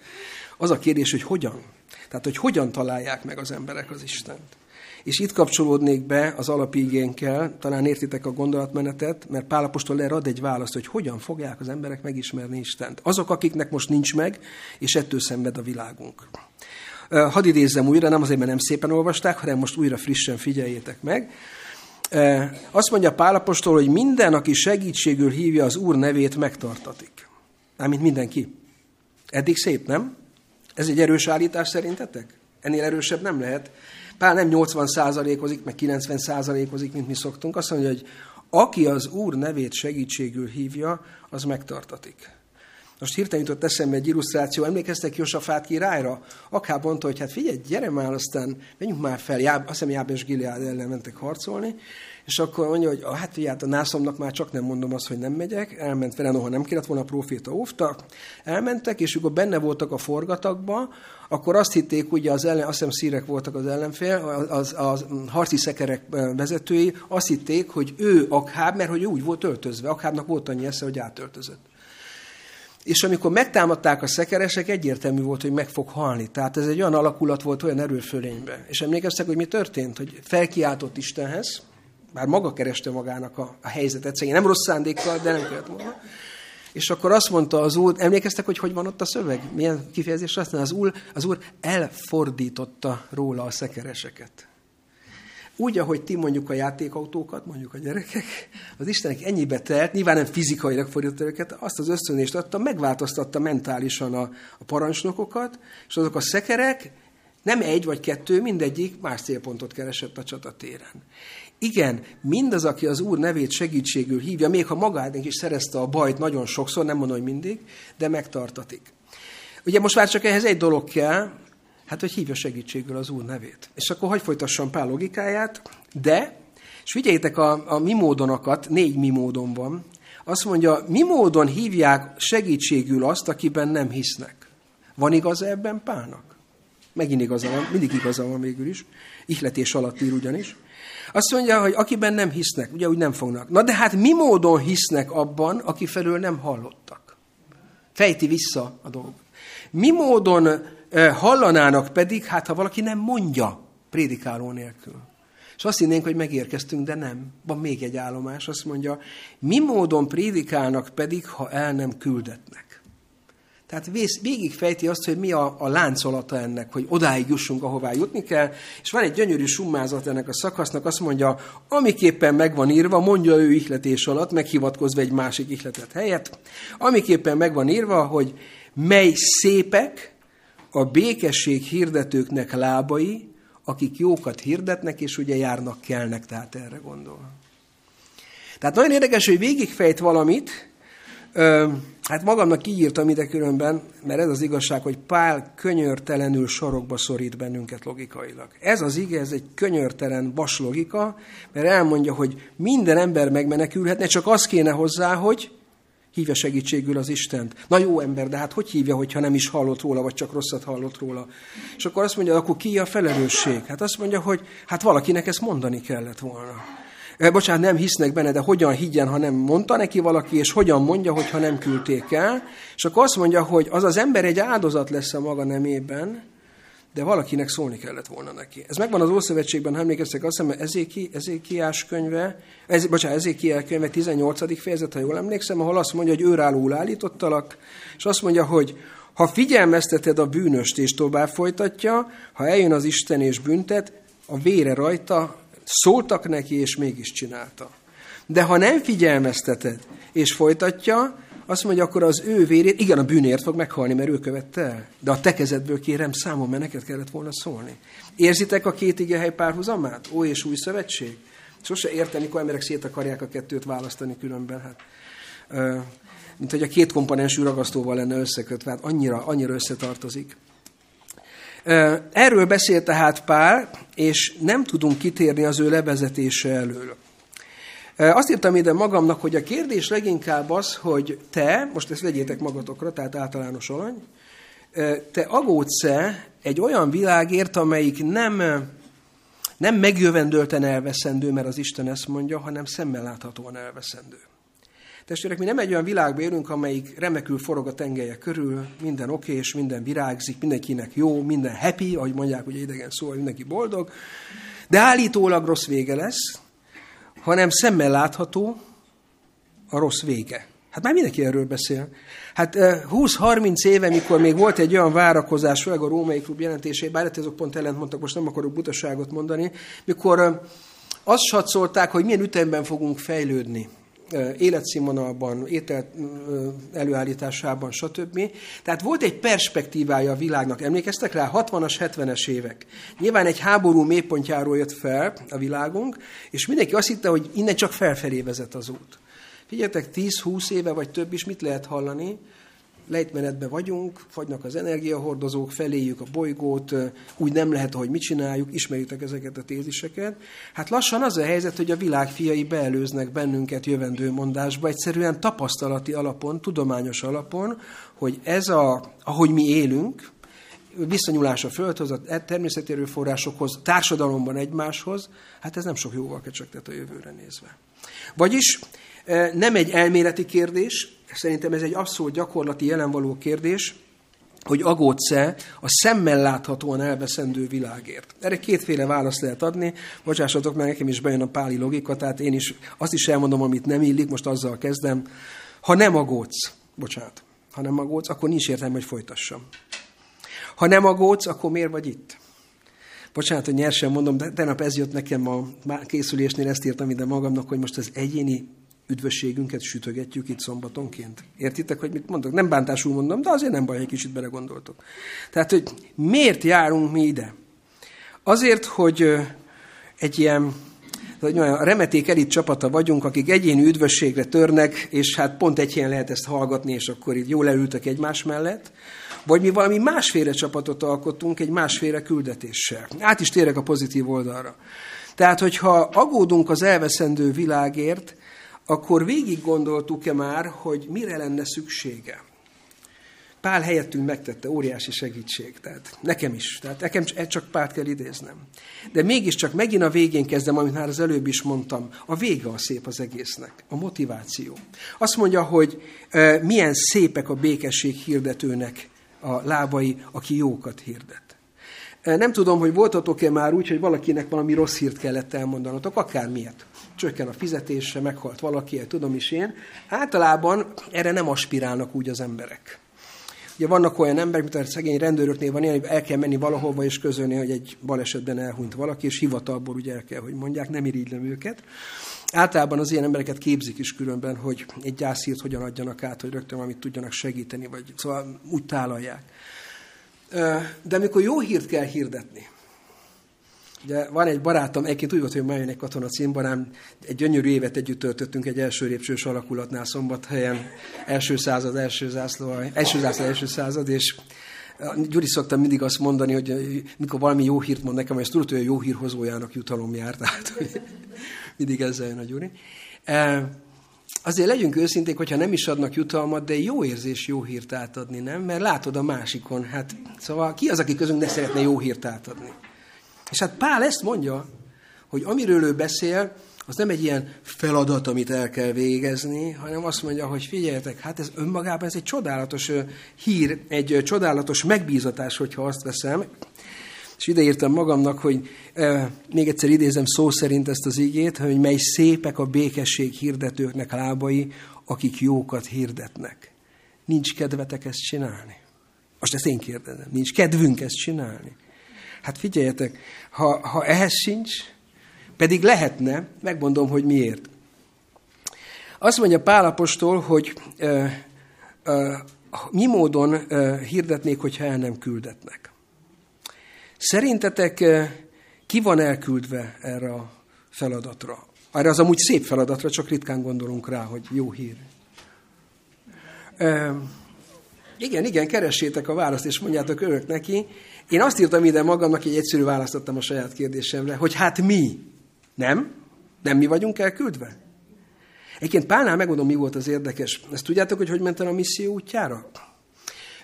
Az a kérdés, hogy hogyan. Tehát, hogy hogyan találják meg az emberek az Istent. És itt kapcsolódnék be az alapigénkkel, talán értitek a gondolatmenetet, mert Pálapostól erre ad egy választ, hogy hogyan fogják az emberek megismerni Istent. Azok, akiknek most nincs meg, és ettől szenved a világunk. Hadd idézzem újra, nem azért, mert nem szépen olvasták, hanem most újra frissen figyeljétek meg. Azt mondja Pálapostól, hogy minden, aki segítségül hívja az Úr nevét, megtartatik. Mármint mindenki. Eddig szép, nem? Ez egy erős állítás szerintetek? Ennél erősebb nem lehet. Pál nem 80 százalékozik, meg 90 százalékozik, mint mi szoktunk. Azt mondja, hogy aki az Úr nevét segítségül hívja, az megtartatik. Most hirtelen jutott eszembe egy illusztráció, emlékeztek Josafát királyra? Akár mondta, hogy hát figyelj, gyere már, aztán menjünk már fel, Jáb, azt hiszem Jáb és Gilead ellen mentek harcolni, és akkor mondja, hogy ah, hát figyelj, hát a nászomnak már csak nem mondom azt, hogy nem megyek, elment vele, noha nem kellett volna a proféta óvta, elmentek, és akkor benne voltak a forgatagba, akkor azt hitték, ugye az ellen, azt hiszem szírek voltak az ellenfél, az, az, harci szekerek vezetői, azt hitték, hogy ő Akháb, mert hogy úgy volt öltözve, Akhábnak volt annyi esze, hogy átöltözött. És amikor megtámadták a szekeresek, egyértelmű volt, hogy meg fog halni. Tehát ez egy olyan alakulat volt, olyan erőfölénybe. És emlékeztek, hogy mi történt? Hogy felkiáltott Istenhez, bár maga kereste magának a, a helyzetet, szegény nem rossz szándékkal, de nem kellett volna. És akkor azt mondta az úr, emlékeztek, hogy hogy van ott a szöveg? Milyen kifejezés azt Az úr, az úr elfordította róla a szekereseket. Úgy, ahogy ti mondjuk a játékautókat, mondjuk a gyerekek, az Istenek ennyibe telt, nyilván nem fizikailag fordította őket, azt az ösztönést adta, megváltoztatta mentálisan a, a parancsnokokat, és azok a szekerek nem egy vagy kettő, mindegyik más célpontot keresett a csatatéren. Igen, mindaz, aki az Úr nevét segítségül hívja, még ha magának is szerezte a bajt nagyon sokszor, nem mondom, hogy mindig, de megtartatik. Ugye most már csak ehhez egy dolog kell, hát hogy hívja segítségül az Úr nevét. És akkor hogy folytassam Pál logikáját, de, és figyeljétek a, a mi módonokat, négy mi módon van, azt mondja, mi módon hívják segítségül azt, akiben nem hisznek. Van igaz ebben Pálnak? Megint igaza van, mindig igaza van végül is. Ihletés alatt ír ugyanis. Azt mondja, hogy akiben nem hisznek, ugye úgy nem fognak. Na de hát mi módon hisznek abban, aki felől nem hallottak? Fejti vissza a dolgot. Mi módon hallanának pedig, hát ha valaki nem mondja prédikáló nélkül. És azt hinnénk, hogy megérkeztünk, de nem. Van még egy állomás, azt mondja, mi módon prédikálnak pedig, ha el nem küldetnek. Tehát végigfejti azt, hogy mi a, a láncolata ennek, hogy odáig jussunk, ahová jutni kell, és van egy gyönyörű summázat ennek a szakasznak, azt mondja, amiképpen megvan írva, mondja ő ihletés alatt, meghivatkozva egy másik ihletet helyett, amiképpen megvan írva, hogy mely szépek a békesség hirdetőknek lábai, akik jókat hirdetnek, és ugye járnak, kelnek, tehát erre gondol. Tehát nagyon érdekes, hogy végigfejt valamit, Hát magamnak így írtam ide különben, mert ez az igazság, hogy Pál könyörtelenül sorokba szorít bennünket logikailag. Ez az ige, ez egy könyörtelen vas logika, mert elmondja, hogy minden ember megmenekülhetne, csak az kéne hozzá, hogy hívja segítségül az Istent. Na jó ember, de hát hogy hívja, hogyha nem is hallott róla, vagy csak rosszat hallott róla? És akkor azt mondja, akkor ki a felelősség? Hát azt mondja, hogy hát valakinek ezt mondani kellett volna bocsánat, nem hisznek benne, de hogyan higgyen, ha nem mondta neki valaki, és hogyan mondja, hogyha nem küldték el. És akkor azt mondja, hogy az az ember egy áldozat lesz a maga nemében, de valakinek szólni kellett volna neki. Ez megvan az Ószövetségben, ha emlékeztek, azt hiszem, Ezéki, Ezékiás könyve, ez, bocsánat, Ezékiel könyve 18. fejezet, ha jól emlékszem, ahol azt mondja, hogy őrállól állítottalak, és azt mondja, hogy ha figyelmezteted a bűnöst és tovább folytatja, ha eljön az Isten és büntet, a vére rajta Szóltak neki, és mégis csinálta. De ha nem figyelmezteted, és folytatja, azt mondja, akkor az ő vérét, igen, a bűnért fog meghalni, mert ő követte el. De a te kezedből kérem számom, mert neked kellett volna szólni. Érzitek a két igehely párhuzamát? Ó és új szövetség? Sose értem, mikor emberek szét akarják a kettőt választani különben. Hát, mint hogy a két komponensű ragasztóval lenne összekötve, hát annyira, annyira összetartozik. Erről beszél tehát Pál, és nem tudunk kitérni az ő levezetése elől. Azt írtam ide magamnak, hogy a kérdés leginkább az, hogy te, most ezt vegyétek magatokra, tehát általános alany, te agódsz-e egy olyan világért, amelyik nem, nem megjövendölten elveszendő, mert az Isten ezt mondja, hanem szemmel láthatóan elveszendő. Testvérek, mi nem egy olyan világban élünk, amelyik remekül forog a tengelye körül, minden oké, és minden virágzik, mindenkinek jó, minden happy, ahogy mondják, hogy idegen szó, mindenki boldog, de állítólag rossz vége lesz, hanem szemmel látható a rossz vége. Hát már mindenki erről beszél. Hát 20-30 éve, mikor még volt egy olyan várakozás, főleg a római klub jelentésében, bár azok pont ellent mondtak, most nem akarok butaságot mondani, mikor azt satszolták, hogy milyen ütemben fogunk fejlődni életszínvonalban, étel előállításában, stb. Tehát volt egy perspektívája a világnak. Emlékeztek rá? 60-as, 70-es évek. Nyilván egy háború mélypontjáról jött fel a világunk, és mindenki azt hitte, hogy innen csak felfelé vezet az út. Figyeljetek, 10-20 éve vagy több is mit lehet hallani? Lejtmenetben vagyunk, fagynak az energiahordozók, feléjük a bolygót, úgy nem lehet, hogy mit csináljuk, ismerjük ezeket a téziseket. Hát lassan az a helyzet, hogy a világ fiai beelőznek bennünket jövendő mondásba, egyszerűen tapasztalati alapon, tudományos alapon, hogy ez a, ahogy mi élünk, viszonyulás a földhöz, a természeti erőforrásokhoz, társadalomban egymáshoz, hát ez nem sok jóval kecsegtet a jövőre nézve. Vagyis nem egy elméleti kérdés, Szerintem ez egy abszolút gyakorlati jelenvaló kérdés, hogy agódsz-e a szemmel láthatóan elveszendő világért. Erre kétféle választ lehet adni. Bocsássatok, mert nekem is bejön a páli logika, tehát én is azt is elmondom, amit nem illik, most azzal kezdem. Ha nem agódsz, bocsánat, ha nem agódsz, akkor nincs értelme, hogy folytassam. Ha nem agódsz, akkor miért vagy itt? Bocsánat, hogy nyersen mondom, de tegnap ez jött nekem a készülésnél, ezt írtam ide magamnak, hogy most az egyéni üdvösségünket sütögetjük itt szombatonként. Értitek, hogy mit mondok? Nem bántásul mondom, de azért nem baj, egy kicsit belegondoltok. Tehát, hogy miért járunk mi ide? Azért, hogy egy ilyen hogy olyan remeték elit csapata vagyunk, akik egyéni üdvösségre törnek, és hát pont egy helyen lehet ezt hallgatni, és akkor így jól leültek egymás mellett, vagy mi valami másféle csapatot alkottunk egy másféle küldetéssel. Át is térek a pozitív oldalra. Tehát, hogyha agódunk az elveszendő világért, akkor végig gondoltuk-e már, hogy mire lenne szüksége? Pál helyettünk megtette, óriási segítség. Tehát nekem is. Tehát nekem csak Pált kell idéznem. De mégiscsak megint a végén kezdem, amit már az előbb is mondtam. A vége a szép az egésznek. A motiváció. Azt mondja, hogy e, milyen szépek a békesség hirdetőnek a lábai, aki jókat hirdet. E, nem tudom, hogy voltatok-e már úgy, hogy valakinek valami rossz hírt kellett elmondanatok, akármilyet. Csökken a fizetése, meghalt valaki, tudom is én. Általában erre nem aspirálnak úgy az emberek. Ugye vannak olyan emberek, mint a szegény rendőröknél van ilyen, hogy el kell menni valahova és közölni, hogy egy balesetben elhunyt valaki, és hivatalból ugye el kell, hogy mondják, nem irigylem őket. Általában az ilyen embereket képzik is különben, hogy egy gyászírt hogyan adjanak át, hogy rögtön valamit tudjanak segíteni, vagy szóval úgy tálalják. De amikor jó hírt kell hirdetni, Ugye van egy barátom, egyébként úgy volt, hogy már egy katona címbarám, egy gyönyörű évet együtt töltöttünk egy első lépcsős alakulatnál szombathelyen, első század, első zászló, első zászló, első század, és Gyuri szoktam mindig azt mondani, hogy mikor valami jó hírt mond nekem, és tudod, hogy a jó hírhozójának jutalom jár, tehát hogy mindig ezzel jön a Gyuri. Azért legyünk őszinték, hogyha nem is adnak jutalmat, de jó érzés jó hírt átadni, nem? Mert látod a másikon, hát szóval ki az, aki közünk ne szeretne jó hírt átadni? És hát Pál ezt mondja, hogy amiről ő beszél, az nem egy ilyen feladat, amit el kell végezni, hanem azt mondja, hogy figyeljetek, hát ez önmagában ez egy csodálatos hír, egy csodálatos megbízatás, hogyha azt veszem. És ideírtam magamnak, hogy e, még egyszer idézem szó szerint ezt az igét, hogy mely szépek a békesség hirdetőknek lábai, akik jókat hirdetnek. Nincs kedvetek ezt csinálni? Most ezt én kérdezem. Nincs kedvünk ezt csinálni? Hát figyeljetek, ha, ha ehhez sincs, pedig lehetne, megmondom, hogy miért. Azt mondja Pálapostól, hogy ö, ö, mi módon ö, hirdetnék, hogyha el nem küldetnek. Szerintetek ö, ki van elküldve erre a feladatra? Erre az amúgy szép feladatra, csak ritkán gondolunk rá, hogy jó hír. Ö, igen, igen, keressétek a választ, és mondjátok örök neki. Én azt írtam ide magamnak, hogy egyszerű választottam a saját kérdésemre, hogy hát mi? Nem? Nem mi vagyunk elküldve? Egyébként Pálnál megmondom, mi volt az érdekes. Ezt tudjátok, hogy hogy ment el a misszió útjára?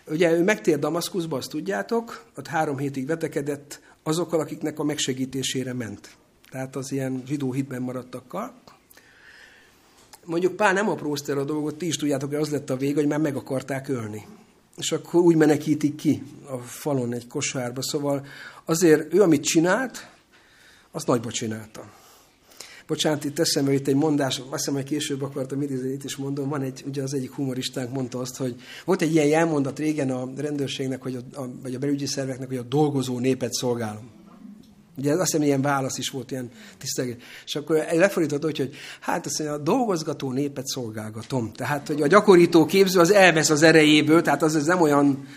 Ugye ő megtér Damaszkuszba, azt tudjátok, ott három hétig vetekedett azokkal, akiknek a megsegítésére ment. Tehát az ilyen zsidó hitben maradtakkal. Mondjuk Pál nem aprózta a dolgot, ti is tudjátok, hogy az lett a vég, hogy már meg akarták ölni és akkor úgy menekítik ki a falon egy kosárba. Szóval azért ő, amit csinált, azt nagyba csinálta. Bocsánat, itt eszembe itt egy mondás, azt hiszem, hogy később akartam idézni, itt is mondom, van egy, ugye az egyik humoristánk mondta azt, hogy volt egy ilyen jelmondat régen a rendőrségnek, hogy a, a, vagy a belügyi szerveknek, hogy a dolgozó népet szolgálom. Ugye azt hiszem, ilyen válasz is volt, ilyen tisztelgés. És akkor lefordított úgy, hogy hát azt mondja, a dolgozgató népet szolgálgatom. Tehát, hogy a gyakorító képző az elvesz az erejéből, tehát az, az nem olyan...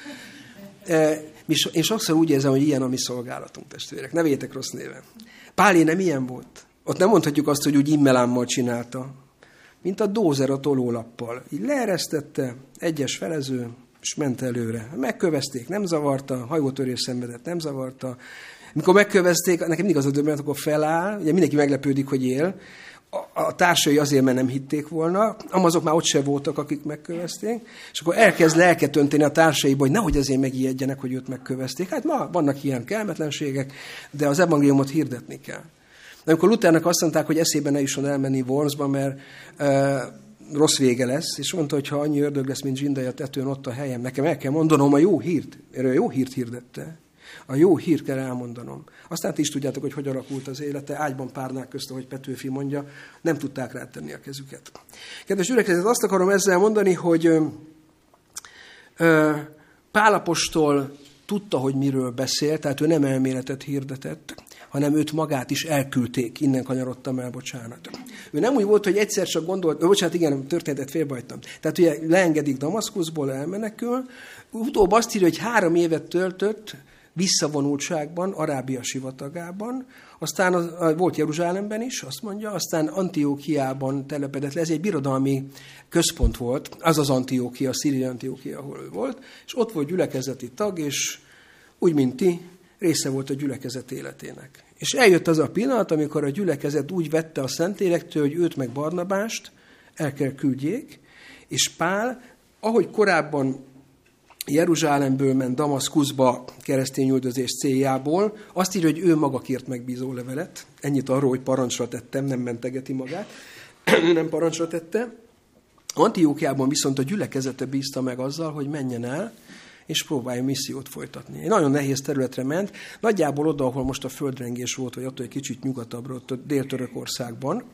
E, mi én sokszor úgy érzem, hogy ilyen a mi szolgálatunk, testvérek. Ne vétek rossz néven. Pálé nem ilyen volt. Ott nem mondhatjuk azt, hogy úgy immelámmal csinálta, mint a dózer a tolólappal. Így leeresztette, egyes felező, és ment előre. Megkövezték, nem zavarta, hajótörés szenvedett, nem zavarta, mikor megkövezték, nekem mindig az a döbbenet, akkor feláll, ugye mindenki meglepődik, hogy él, a, társai azért, mert nem hitték volna, azok már ott se voltak, akik megkövezték, és akkor elkezd lelket önteni a társaiba, hogy nehogy azért megijedjenek, hogy őt megkövezték. Hát ma vannak ilyen kelmetlenségek, de az evangéliumot hirdetni kell. De amikor Luthernek azt mondták, hogy eszében ne is elmenni Wormsba, mert uh, rossz vége lesz, és mondta, hogy ha annyi ördög lesz, mint zsindai a tetőn, ott a helyem, nekem el kell mondanom a jó hírt. Erről jó hírt hirdette. A jó hír kell elmondanom. Aztán ti is tudjátok, hogy hogy alakult az élete, ágyban párnák közt, ahogy Petőfi mondja, nem tudták rátenni a kezüket. Kedves ürekezet, azt akarom ezzel mondani, hogy ö, ö, Pálapostól tudta, hogy miről beszél, tehát ő nem elméletet hirdetett, hanem őt magát is elküldték, innen kanyarodtam el, bocsánat. Ő nem úgy volt, hogy egyszer csak gondolt, ó, bocsánat, igen, történetet félbajtam. Tehát ugye leengedik Damaszkuszból, elmenekül, utóbb azt írja, hogy három évet töltött visszavonultságban, Arábia sivatagában, aztán az, volt Jeruzsálemben is, azt mondja, aztán Antiókiában telepedett le, ez egy birodalmi központ volt, az az Antiókia, a szíri Antiókia, ahol ő volt, és ott volt gyülekezeti tag, és úgy, mint ti, része volt a gyülekezet életének. És eljött az a pillanat, amikor a gyülekezet úgy vette a Szentélektől, hogy őt meg Barnabást el kell küldjék, és Pál, ahogy korábban Jeruzsálemből ment Damaszkuszba keresztény üldözés céljából, azt írja, hogy ő maga kért megbízó levelet. Ennyit arról, hogy parancsra tettem, nem mentegeti magát. ő nem parancsra tette. Antiókiában viszont a gyülekezete bízta meg azzal, hogy menjen el, és próbálja missziót folytatni. Egy nagyon nehéz területre ment, nagyjából oda, ahol most a földrengés volt, vagy attól egy kicsit nyugatabbra, ott Dél-Törökországban.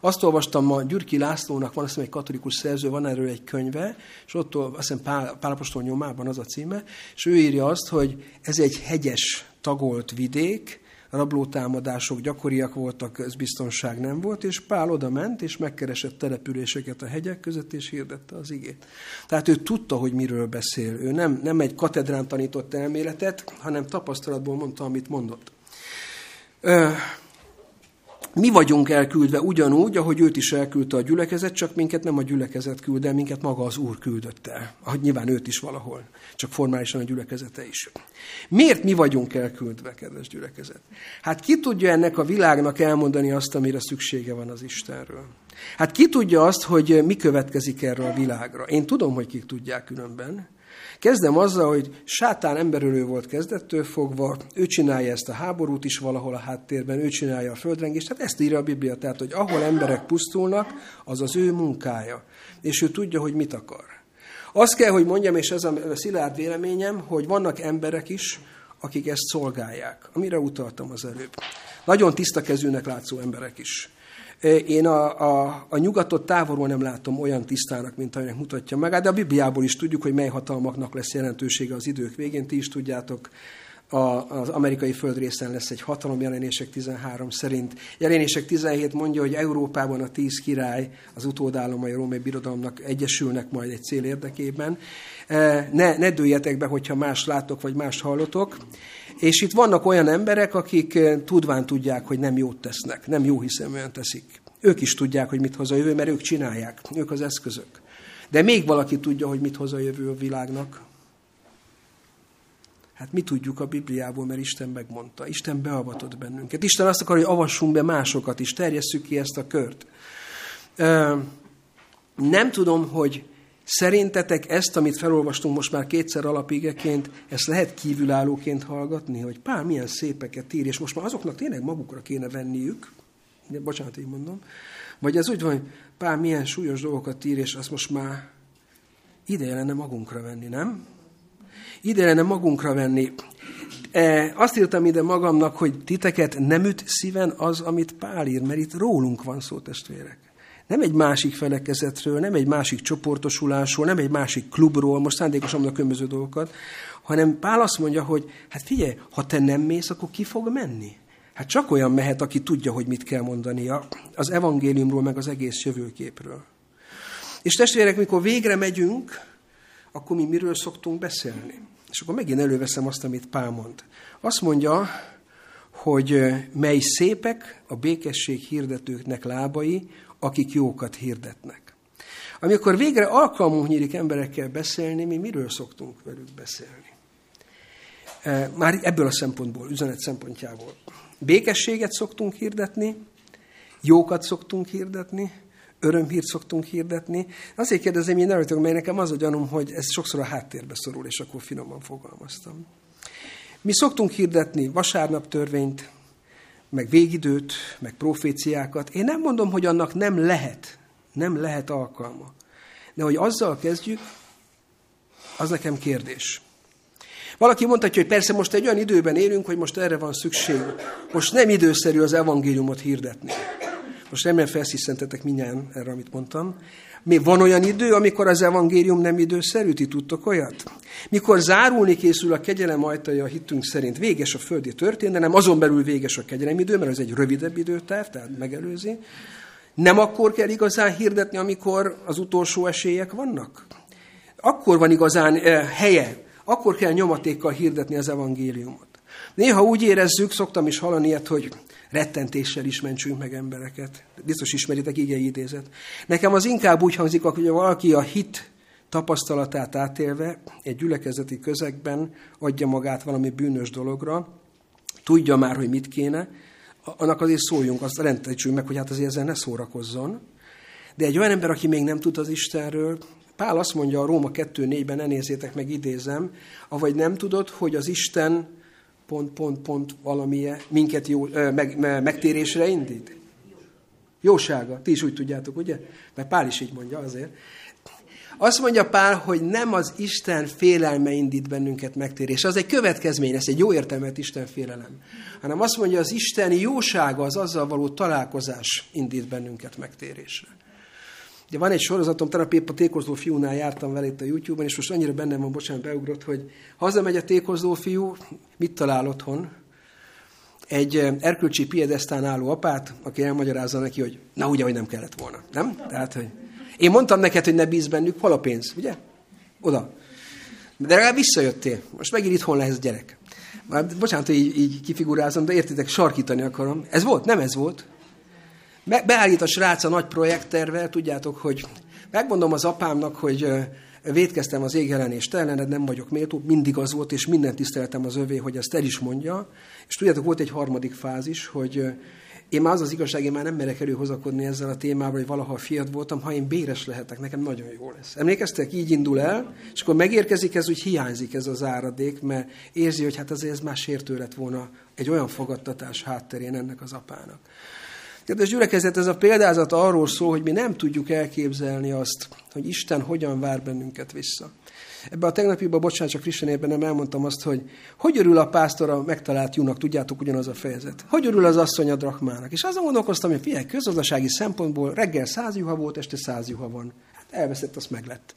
Azt olvastam ma, Gyürki Lászlónak van, azt hiszem, egy katolikus szerző, van erről egy könyve, és ott azt hiszem Pál, Pálapostól nyomában az a címe, és ő írja azt, hogy ez egy hegyes, tagolt vidék, rablótámadások gyakoriak voltak, közbiztonság nem volt, és Pál oda ment, és megkeresett településeket a hegyek között, és hirdette az igét. Tehát ő tudta, hogy miről beszél. Ő nem, nem egy katedrán tanított elméletet, hanem tapasztalatból mondta, amit mondott. Mi vagyunk elküldve ugyanúgy, ahogy őt is elküldte a gyülekezet, csak minket nem a gyülekezet küld el, minket maga az Úr küldött el. Ahogy nyilván őt is valahol, csak formálisan a gyülekezete is. Miért mi vagyunk elküldve, kedves gyülekezet? Hát ki tudja ennek a világnak elmondani azt, amire szüksége van az Istenről? Hát ki tudja azt, hogy mi következik erről a világra? Én tudom, hogy kik tudják különben. Kezdem azzal, hogy sátán emberölő volt kezdettől fogva, ő csinálja ezt a háborút is valahol a háttérben, ő csinálja a földrengést, tehát ezt írja a Biblia, tehát hogy ahol emberek pusztulnak, az az ő munkája, és ő tudja, hogy mit akar. Azt kell, hogy mondjam, és ez a szilárd véleményem, hogy vannak emberek is, akik ezt szolgálják, amire utaltam az előbb. Nagyon tiszta kezűnek látszó emberek is. Én a, a, a nyugatot távolról nem látom olyan tisztának, mint aminek mutatja meg, de a Bibliából is tudjuk, hogy mely hatalmaknak lesz jelentősége az idők végén. Ti is tudjátok, a, az amerikai földrészen lesz egy hatalom, jelenések 13 szerint. Jelenések 17 mondja, hogy Európában a tíz király, az utódállamai római birodalomnak egyesülnek majd egy cél érdekében. Ne, ne dőljetek be, hogyha más látok, vagy más hallotok. És itt vannak olyan emberek, akik eh, tudván tudják, hogy nem jót tesznek, nem jó hiszeműen teszik. Ők is tudják, hogy mit hoz a jövő, mert ők csinálják, ők az eszközök. De még valaki tudja, hogy mit hoz a jövő a világnak. Hát mi tudjuk a Bibliából, mert Isten megmondta. Isten beavatott bennünket. Isten azt akar, hogy avassunk be másokat is, terjesszük ki ezt a kört. Nem tudom, hogy Szerintetek ezt, amit felolvastunk most már kétszer alapígeként, ezt lehet kívülállóként hallgatni, hogy pár milyen szépeket ír, és most már azoknak tényleg magukra kéne venniük, de bocsánat, így mondom, vagy ez úgy van, hogy pár milyen súlyos dolgokat ír, és azt most már ideje lenne magunkra venni, nem? Ideje lenne magunkra venni. E, azt írtam ide magamnak, hogy titeket nem üt szíven az, amit Pál ír, mert itt rólunk van szó, testvérek. Nem egy másik felekezetről, nem egy másik csoportosulásról, nem egy másik klubról, most szándékosan mondok különböző dolgokat, hanem Pál azt mondja, hogy hát figyelj, ha te nem mész, akkor ki fog menni? Hát csak olyan mehet, aki tudja, hogy mit kell mondania az evangéliumról, meg az egész jövőképről. És testvérek, mikor végre megyünk, akkor mi miről szoktunk beszélni? És akkor megint előveszem azt, amit Pál mond. Azt mondja, hogy mely szépek a békesség hirdetőknek lábai, akik jókat hirdetnek. Amikor végre alkalmunk nyílik emberekkel beszélni, mi miről szoktunk velük beszélni? E, már ebből a szempontból, üzenet szempontjából. Békességet szoktunk hirdetni, jókat szoktunk hirdetni, örömhírt szoktunk hirdetni. Azért kérdezem én előttök, mert nekem az a gyanúm, hogy ez sokszor a háttérbe szorul, és akkor finoman fogalmaztam. Mi szoktunk hirdetni vasárnap törvényt, meg végidőt, meg proféciákat. Én nem mondom, hogy annak nem lehet, nem lehet alkalma. De hogy azzal kezdjük, az nekem kérdés. Valaki mondhatja, hogy persze most egy olyan időben élünk, hogy most erre van szükség. Most nem időszerű az evangéliumot hirdetni. Most remélem felsziszentetek minnyáján erre, amit mondtam. Még van olyan idő, amikor az evangélium nem időszerű, ti tudtok olyat? Mikor zárulni készül a kegyelem ajtaja a hitünk szerint, véges a földi történelem, azon belül véges a kegyelem idő, mert ez egy rövidebb időterv, tehát megelőzi. Nem akkor kell igazán hirdetni, amikor az utolsó esélyek vannak? Akkor van igazán eh, helye, akkor kell nyomatékkal hirdetni az evangéliumot. Néha úgy érezzük, szoktam is hallani ilyet, hogy rettentéssel is mentsünk meg embereket. Biztos ismeritek igei idézet. Nekem az inkább úgy hangzik, hogy valaki a hit tapasztalatát átélve egy gyülekezeti közegben adja magát valami bűnös dologra, tudja már, hogy mit kéne, annak azért szóljunk, azt rendeltsünk meg, hogy hát azért ezzel ne szórakozzon. De egy olyan ember, aki még nem tud az Istenről, Pál azt mondja a Róma 2.4-ben, ne nézzétek meg, idézem, avagy nem tudod, hogy az Isten pont, pont, pont valamilyen minket jó, meg, meg, megtérésre indít? Jósága. Ti is úgy tudjátok, ugye? Mert Pál is így mondja azért. Azt mondja Pál, hogy nem az Isten félelme indít bennünket megtérésre. Az egy következmény, ez egy jó értelmet Isten félelem. Hanem azt mondja, az Isten jósága, az azzal való találkozás indít bennünket megtérésre. Ugye van egy sorozatom, tegnap épp a tékozló fiúnál jártam vele itt a YouTube-on, és most annyira bennem van, bocsánat, beugrott, hogy hazamegy a tékozló fiú, mit talál otthon? Egy eh, erkölcsi piedesztán álló apát, aki elmagyarázza neki, hogy na ugye, hogy nem kellett volna. Nem? Tehát, hogy én mondtam neked, hogy ne bíz bennük, hol a pénz, ugye? Oda. De legalább visszajöttél. Most megint itthon lesz gyerek. Már, bocsánat, hogy így, így kifigurázom, de értitek, sarkítani akarom. Ez volt? Nem ez volt. Beállít a srác a nagy projekttervel, tudjátok, hogy megmondom az apámnak, hogy védkeztem az égjelenést ellened, nem vagyok méltó, mindig az volt, és mindent tiszteltem az övé, hogy ezt el is mondja. És tudjátok, volt egy harmadik fázis, hogy én már az az igazság, én már nem merek előhozakodni ezzel a témával, hogy valaha fiat voltam, ha én béres lehetek, nekem nagyon jó lesz. Emlékeztek, így indul el, és akkor megérkezik ez, úgy hiányzik ez az áradék, mert érzi, hogy hát azért ez már sértő lett volna egy olyan fogadtatás hátterén ennek az apának. Kedves gyülekezet, ez a példázat arról szól, hogy mi nem tudjuk elképzelni azt, hogy Isten hogyan vár bennünket vissza. Ebben a tegnapiban, bocsánat, csak frissen érben nem elmondtam azt, hogy hogy örül a pásztor a megtalált júnak, tudjátok ugyanaz a fejezet. Hogy örül az asszony a drachmának. És azon gondolkoztam, hogy figyelj, közgazdasági szempontból reggel száz juha volt, este száz juha van. Hát elveszett, azt meg lett.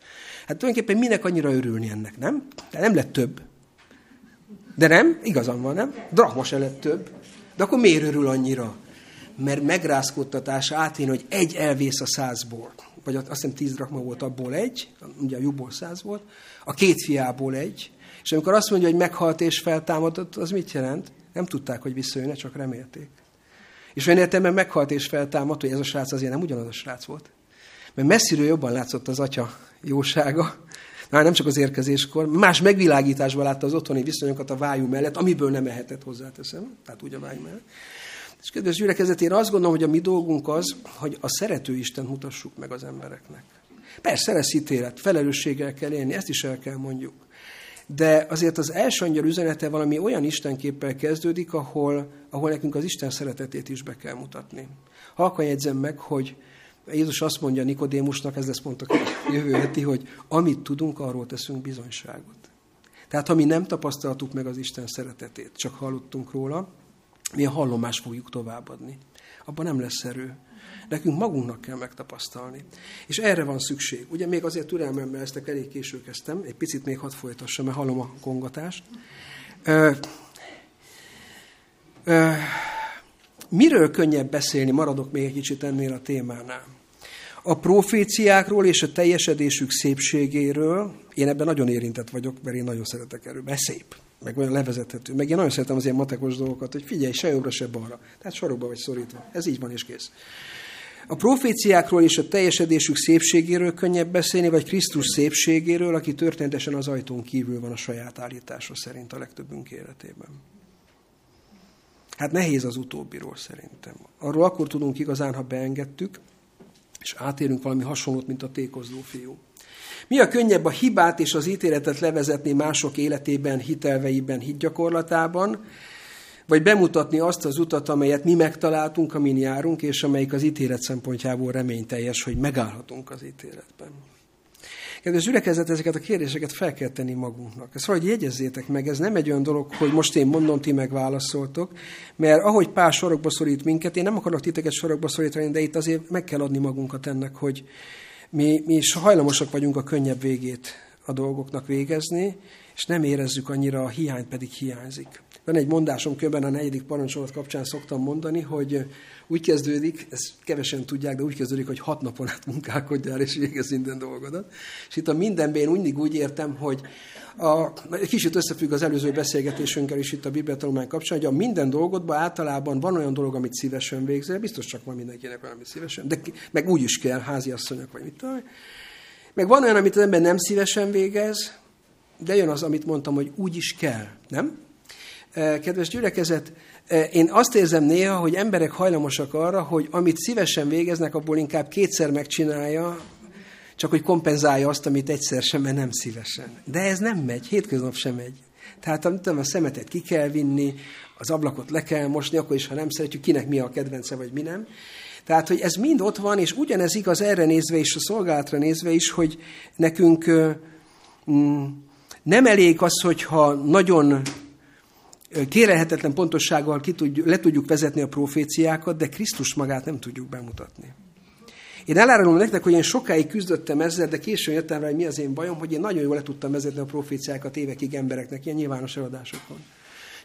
Hát tulajdonképpen minek annyira örülni ennek, nem? De nem lett több. De nem, igazam van, nem? Drachma se lett több. De akkor miért örül annyira? Mert megrázkódtatás átén, hogy egy elvész a százból, vagy azt hiszem tíz drakma volt abból egy, ugye a jobból száz volt, a két fiából egy, és amikor azt mondja, hogy meghalt és feltámadott, az mit jelent? Nem tudták, hogy visszajönne, csak remélték. És olyan értelemben meghalt és feltámadt, hogy ez a srác azért nem ugyanaz a srác volt. Mert messziről jobban látszott az atya jósága, már nem csak az érkezéskor, más megvilágításban látta az otthoni viszonyokat a vájú mellett, amiből nem ehetett hozzáteszem, tehát úgy a vájú mellett. És kedves gyülekezet, én azt gondolom, hogy a mi dolgunk az, hogy a szerető Isten mutassuk meg az embereknek. Persze lesz ítélet, felelősséggel kell élni, ezt is el kell mondjuk. De azért az első angyal üzenete valami olyan Istenképpel kezdődik, ahol, ahol nekünk az Isten szeretetét is be kell mutatni. Halkan jegyzem meg, hogy Jézus azt mondja Nikodémusnak, ez lesz pont a jövő heti, hogy amit tudunk, arról teszünk bizonyságot. Tehát ha mi nem tapasztaltuk meg az Isten szeretetét, csak hallottunk róla, mi a hallomást fogjuk továbbadni. Abban nem lesz erő. Nekünk magunknak kell megtapasztalni. És erre van szükség. Ugye még azért türelmemmel ezt elég késő kezdtem, egy picit még hadd folytassam, mert hallom a kongatást. Ö, ö, miről könnyebb beszélni, maradok még egy kicsit ennél a témánál. A proféciákról és a teljesedésük szépségéről, én ebben nagyon érintett vagyok, mert én nagyon szeretek erről, mert szép meg olyan levezethető. Meg én nagyon szeretem az ilyen matekos dolgokat, hogy figyelj, se jobbra, se balra. Tehát sorokba vagy szorítva. Ez így van és kész. A proféciákról és a teljesedésük szépségéről könnyebb beszélni, vagy Krisztus szépségéről, aki történetesen az ajtón kívül van a saját állítása szerint a legtöbbünk életében. Hát nehéz az utóbbiról szerintem. Arról akkor tudunk igazán, ha beengedtük, és átérünk valami hasonlót, mint a tékozló fiú. Mi a könnyebb a hibát és az ítéletet levezetni mások életében, hitelveiben, hitgyakorlatában, vagy bemutatni azt az utat, amelyet mi megtaláltunk, amin járunk, és amelyik az ítélet szempontjából reményteljes, hogy megállhatunk az ítéletben. Kedves gyülekezet, ezeket a kérdéseket fel kell tenni magunknak. Ezt valahogy jegyezzétek meg, ez nem egy olyan dolog, hogy most én mondom, ti megválaszoltok, mert ahogy pár sorokba szorít minket, én nem akarok titeket sorokba szorítani, de itt azért meg kell adni magunkat ennek, hogy mi, mi is hajlamosak vagyunk a könnyebb végét a dolgoknak végezni, és nem érezzük annyira, a hiány pedig hiányzik. Van egy mondásom, kőben a negyedik parancsolat kapcsán szoktam mondani, hogy úgy kezdődik, ezt kevesen tudják, de úgy kezdődik, hogy hat napon át munkálkodjál és végez minden dolgodat. És itt a mindenben én mindig úgy értem, hogy a, kicsit összefügg az előző beszélgetésünkkel is itt a Bibliatanulmány kapcsán, hogy a minden dolgodban általában van olyan dolog, amit szívesen végzel, biztos csak van mindenkinek valami szívesen, de meg úgy is kell, háziasszonyok vagy mit tudom. Meg van olyan, amit az ember nem szívesen végez, de jön az, amit mondtam, hogy úgy is kell, nem? Kedves gyülekezet, én azt érzem néha, hogy emberek hajlamosak arra, hogy amit szívesen végeznek, abból inkább kétszer megcsinálja, csak hogy kompenzálja azt, amit egyszer sem, mert nem szívesen. De ez nem megy, hétköznap sem megy. Tehát amit a szemetet ki kell vinni, az ablakot le kell mosni, akkor is, ha nem szeretjük, kinek mi a kedvence, vagy mi nem. Tehát, hogy ez mind ott van, és ugyanez igaz erre nézve is, a szolgálatra nézve is, hogy nekünk mm, nem elég az, hogyha nagyon kérelhetetlen pontossággal ki tudjuk, le tudjuk vezetni a proféciákat, de Krisztus magát nem tudjuk bemutatni. Én elárulom nektek, hogy én sokáig küzdöttem ezzel, de későn jöttem rá, hogy mi az én bajom, hogy én nagyon jól le tudtam vezetni a proféciákat évekig embereknek, ilyen nyilvános eladásokon.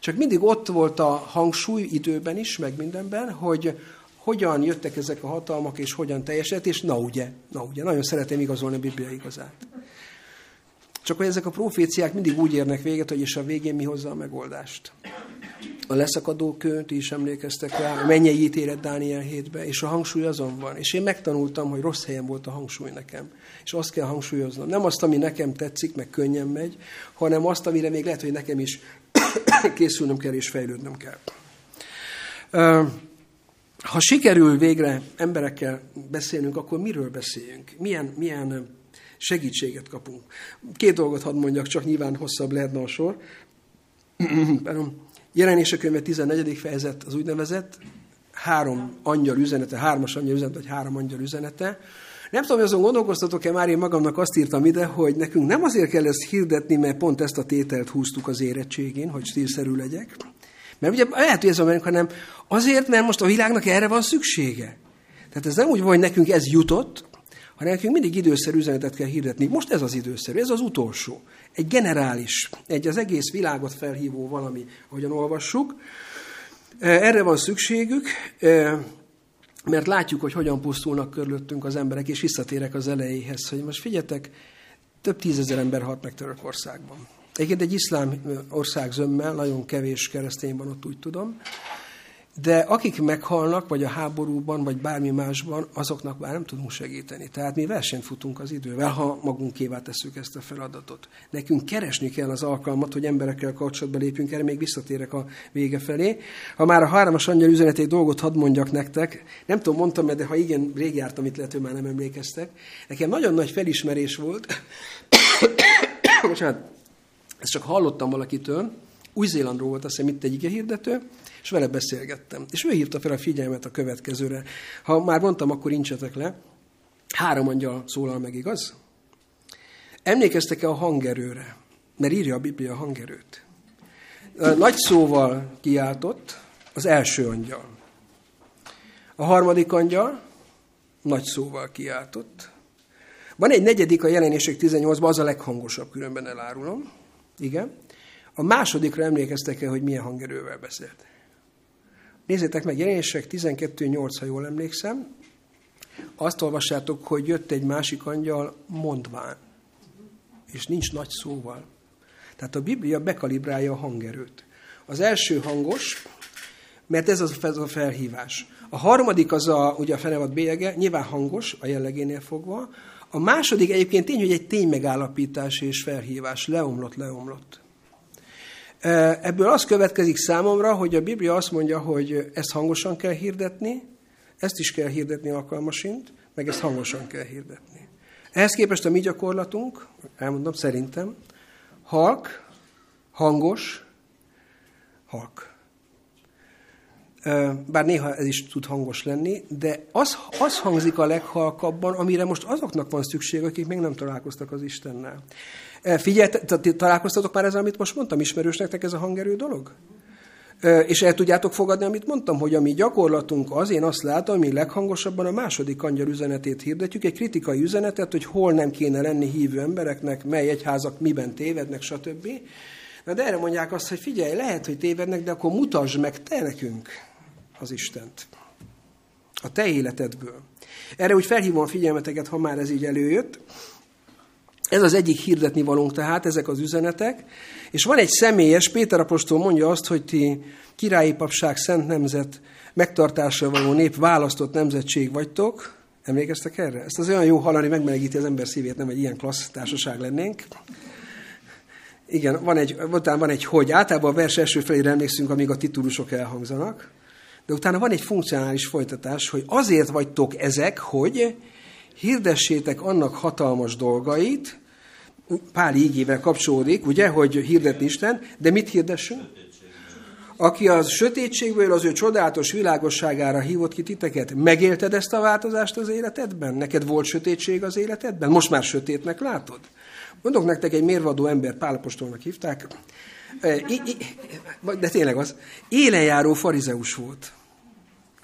Csak mindig ott volt a hangsúly időben is, meg mindenben, hogy hogyan jöttek ezek a hatalmak, és hogyan teljesett, és na ugye, na ugye, nagyon szeretem igazolni a Biblia igazát. Csak hogy ezek a proféciák mindig úgy érnek véget, hogy és a végén mi hozza a megoldást. A leszakadó kő, is emlékeztek rá, a mennyei ítélet Dániel 7-be, és a hangsúly azon van. És én megtanultam, hogy rossz helyen volt a hangsúly nekem. És azt kell hangsúlyoznom. Nem azt, ami nekem tetszik, meg könnyen megy, hanem azt, amire még lehet, hogy nekem is készülnöm kell és fejlődnöm kell. Ha sikerül végre emberekkel beszélnünk, akkor miről beszéljünk? Milyen, milyen segítséget kapunk. Két dolgot hadd mondjak, csak nyilván hosszabb lehetne a sor. Jelenések könyve 14. fejezet az úgynevezett három angyal üzenete, hármas angyal üzenete, vagy három angyal üzenete. Nem tudom, hogy azon gondolkoztatok-e, már én magamnak azt írtam ide, hogy nekünk nem azért kell ezt hirdetni, mert pont ezt a tételt húztuk az érettségén, hogy stílszerű legyek. Mert ugye lehet, hogy ez van hanem azért, mert most a világnak erre van szüksége. Tehát ez nem úgy van, hogy nekünk ez jutott, hanem nekünk mindig időszerű üzenetet kell hirdetni. Most ez az időszerű, ez az utolsó. Egy generális, egy az egész világot felhívó valami, ahogyan olvassuk. Erre van szükségük, mert látjuk, hogy hogyan pusztulnak körülöttünk az emberek, és visszatérek az elejéhez, hogy most figyeljetek, több tízezer ember halt meg Törökországban. Egyébként egy iszlám ország zömmel, nagyon kevés keresztény van ott, úgy tudom. De akik meghalnak, vagy a háborúban, vagy bármi másban, azoknak már nem tudunk segíteni. Tehát mi versenyt futunk az idővel, ha magunkévá tesszük ezt a feladatot. Nekünk keresni kell az alkalmat, hogy emberekkel kapcsolatba lépjünk, erre még visszatérek a vége felé. Ha már a hármas angyal üzenetét dolgot hadd mondjak nektek, nem tudom, mondtam de ha igen, rég jártam itt, lehet, hogy már nem emlékeztek. Nekem nagyon nagy felismerés volt, bocsánat, ezt csak hallottam valakitől, új-Zélandról volt azt hiszem itt egy hirdető, és vele beszélgettem. És ő hívta fel a figyelmet a következőre. Ha már mondtam, akkor incsetek le. Három angyal szólal meg, igaz? Emlékeztek-e a hangerőre? Mert írja a Biblia a hangerőt. Nagy szóval kiáltott az első angyal. A harmadik angyal nagy szóval kiáltott. Van egy negyedik a jelenések 18-ban, az a leghangosabb, különben elárulom. Igen. A másodikra emlékeztek el, hogy milyen hangerővel beszélt. Nézzétek meg, jelenések 12.8, ha jól emlékszem. Azt olvassátok, hogy jött egy másik angyal mondván. És nincs nagy szóval. Tehát a Biblia bekalibrálja a hangerőt. Az első hangos, mert ez az a felhívás. A harmadik az a, ugye a fenevad bélyege, nyilván hangos, a jellegénél fogva. A második egyébként tény, hogy egy tény megállapítás és felhívás. Leomlott, leomlott. Ebből az következik számomra, hogy a Biblia azt mondja, hogy ezt hangosan kell hirdetni, ezt is kell hirdetni alkalmasint, meg ezt hangosan kell hirdetni. Ehhez képest a mi gyakorlatunk, elmondom szerintem, halk, hangos, halk. bár néha ez is tud hangos lenni, de az, az hangzik a leghalkabban, amire most azoknak van szükség, akik még nem találkoztak az Istennel. Figyelj, találkoztatok már ezzel, amit most mondtam? Ismerős nektek ez a hangerő dolog? És el tudjátok fogadni, amit mondtam, hogy a mi gyakorlatunk az, én azt látom, ami leghangosabban a második angyal üzenetét hirdetjük, egy kritikai üzenetet, hogy hol nem kéne lenni hívő embereknek, mely egyházak miben tévednek, stb. Na de erre mondják azt, hogy figyelj, lehet, hogy tévednek, de akkor mutasd meg te nekünk az Istent. A te életedből. Erre úgy felhívom a figyelmeteket, ha már ez így előjött. Ez az egyik hirdetni valónk tehát, ezek az üzenetek. És van egy személyes, Péter apostol mondja azt, hogy ti királyi papság, szent nemzet, megtartásra való nép, választott nemzetség vagytok. Emlékeztek erre? Ezt az olyan jó hallani, megmelegíti az ember szívét, nem egy ilyen klassz társaság lennénk. Igen, van egy, utána van egy hogy. Általában a vers első felére emlékszünk, amíg a titulusok elhangzanak. De utána van egy funkcionális folytatás, hogy azért vagytok ezek, hogy hirdessétek annak hatalmas dolgait, Pál ígével kapcsolódik, ugye, hogy hirdetni Isten, de mit hirdessünk? Aki az sötétségből az ő csodálatos világosságára hívott ki titeket, megélted ezt a változást az életedben? Neked volt sötétség az életedben? Most már sötétnek látod? Mondok nektek egy mérvadó ember, Pálapostolnak hívták, e, de tényleg az, élenjáró farizeus volt.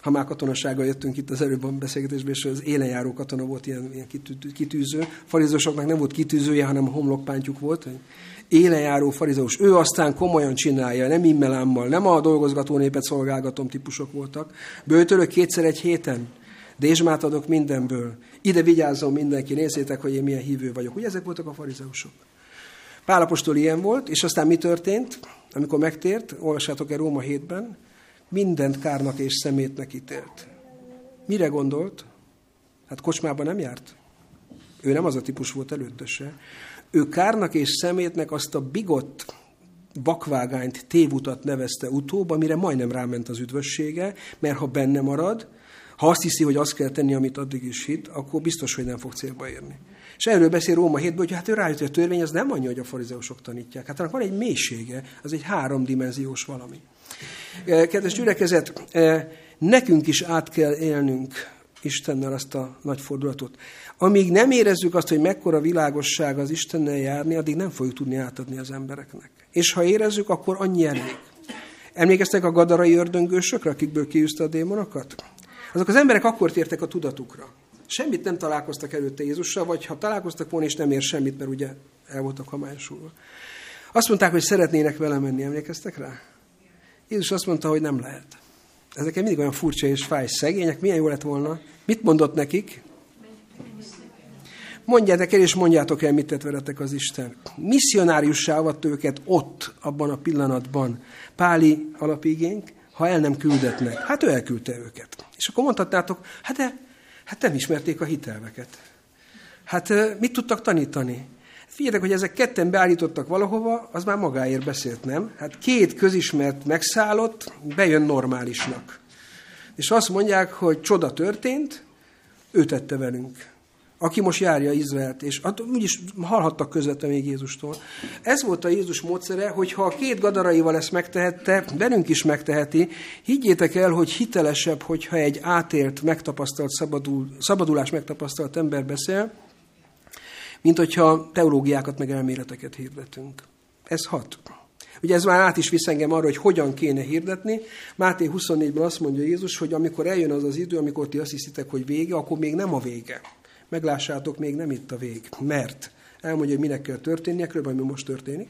Ha már katonasággal jöttünk itt az előbb a beszélgetésben, és az élenjáró katona volt ilyen, ilyen kitűző. Farizósoknak nem volt kitűzője, hanem a homlokpántjuk volt. Élenjáró farizeus. Ő aztán komolyan csinálja, nem immelámmal, nem a dolgozgató népet szolgálgatom típusok voltak. Bőtölök kétszer egy héten. Dézsmát adok mindenből. Ide vigyázzon mindenki, nézzétek, hogy én milyen hívő vagyok. Ugye ezek voltak a farizeusok. Pálapostól ilyen volt, és aztán mi történt, amikor megtért, olvassátok el Róma 7-ben, mindent kárnak és szemétnek ítélt. Mire gondolt? Hát kocsmában nem járt. Ő nem az a típus volt előtte se. Ő kárnak és szemétnek azt a bigott vakvágányt, tévutat nevezte utóbb, amire majdnem ráment az üdvössége, mert ha benne marad, ha azt hiszi, hogy azt kell tenni, amit addig is hit, akkor biztos, hogy nem fog célba érni. És erről beszél Róma 7 hogy hát ő rájött, hogy a törvény az nem annyi, hogy a farizeusok tanítják. Hát annak van egy mélysége, az egy háromdimenziós valami. Eh, kedves gyülekezet, eh, nekünk is át kell élnünk Istennel azt a nagy fordulatot. Amíg nem érezzük azt, hogy mekkora világosság az Istennel járni, addig nem fogjuk tudni átadni az embereknek. És ha érezzük, akkor annyi elég. Emlékeztek a gadarai ördöngősökre, akikből kiűzte a démonokat? Azok az emberek akkor tértek a tudatukra. Semmit nem találkoztak előtte Jézussal, vagy ha találkoztak volna, és nem ér semmit, mert ugye el voltak hamályosulva. Azt mondták, hogy szeretnének vele menni, emlékeztek rá? Jézus azt mondta, hogy nem lehet. Ezek mindig olyan furcsa és fáj szegények, milyen jó lett volna. Mit mondott nekik? Mondjátok el, és mondjátok el, mit tett veletek az Isten. Misszionáriussá avatt őket ott, abban a pillanatban. Páli alapigénk, ha el nem küldetnek. Hát ő elküldte őket. És akkor mondhatnátok, hát de, hát nem ismerték a hitelveket. Hát mit tudtak tanítani? Figyeljetek, hogy ezek ketten beállítottak valahova, az már magáért beszélt, nem? Hát két közismert megszállott, bejön normálisnak. És azt mondják, hogy csoda történt, ő tette velünk aki most járja Izraelt, és úgyis hallhattak közvetve még Jézustól. Ez volt a Jézus módszere, hogy ha a két gadaraival ezt megtehette, velünk is megteheti, higgyétek el, hogy hitelesebb, hogyha egy átélt, megtapasztalt, szabadul, szabadulás megtapasztalt ember beszél, mint hogyha teológiákat meg elméleteket hirdetünk. Ez hat. Ugye ez már át is visz engem arra, hogy hogyan kéne hirdetni. Máté 24-ben azt mondja Jézus, hogy amikor eljön az az idő, amikor ti azt hiszitek, hogy vége, akkor még nem a vége meglássátok, még nem itt a vég. Mert elmondja, hogy minek kell történnie, körülbelül ami most történik.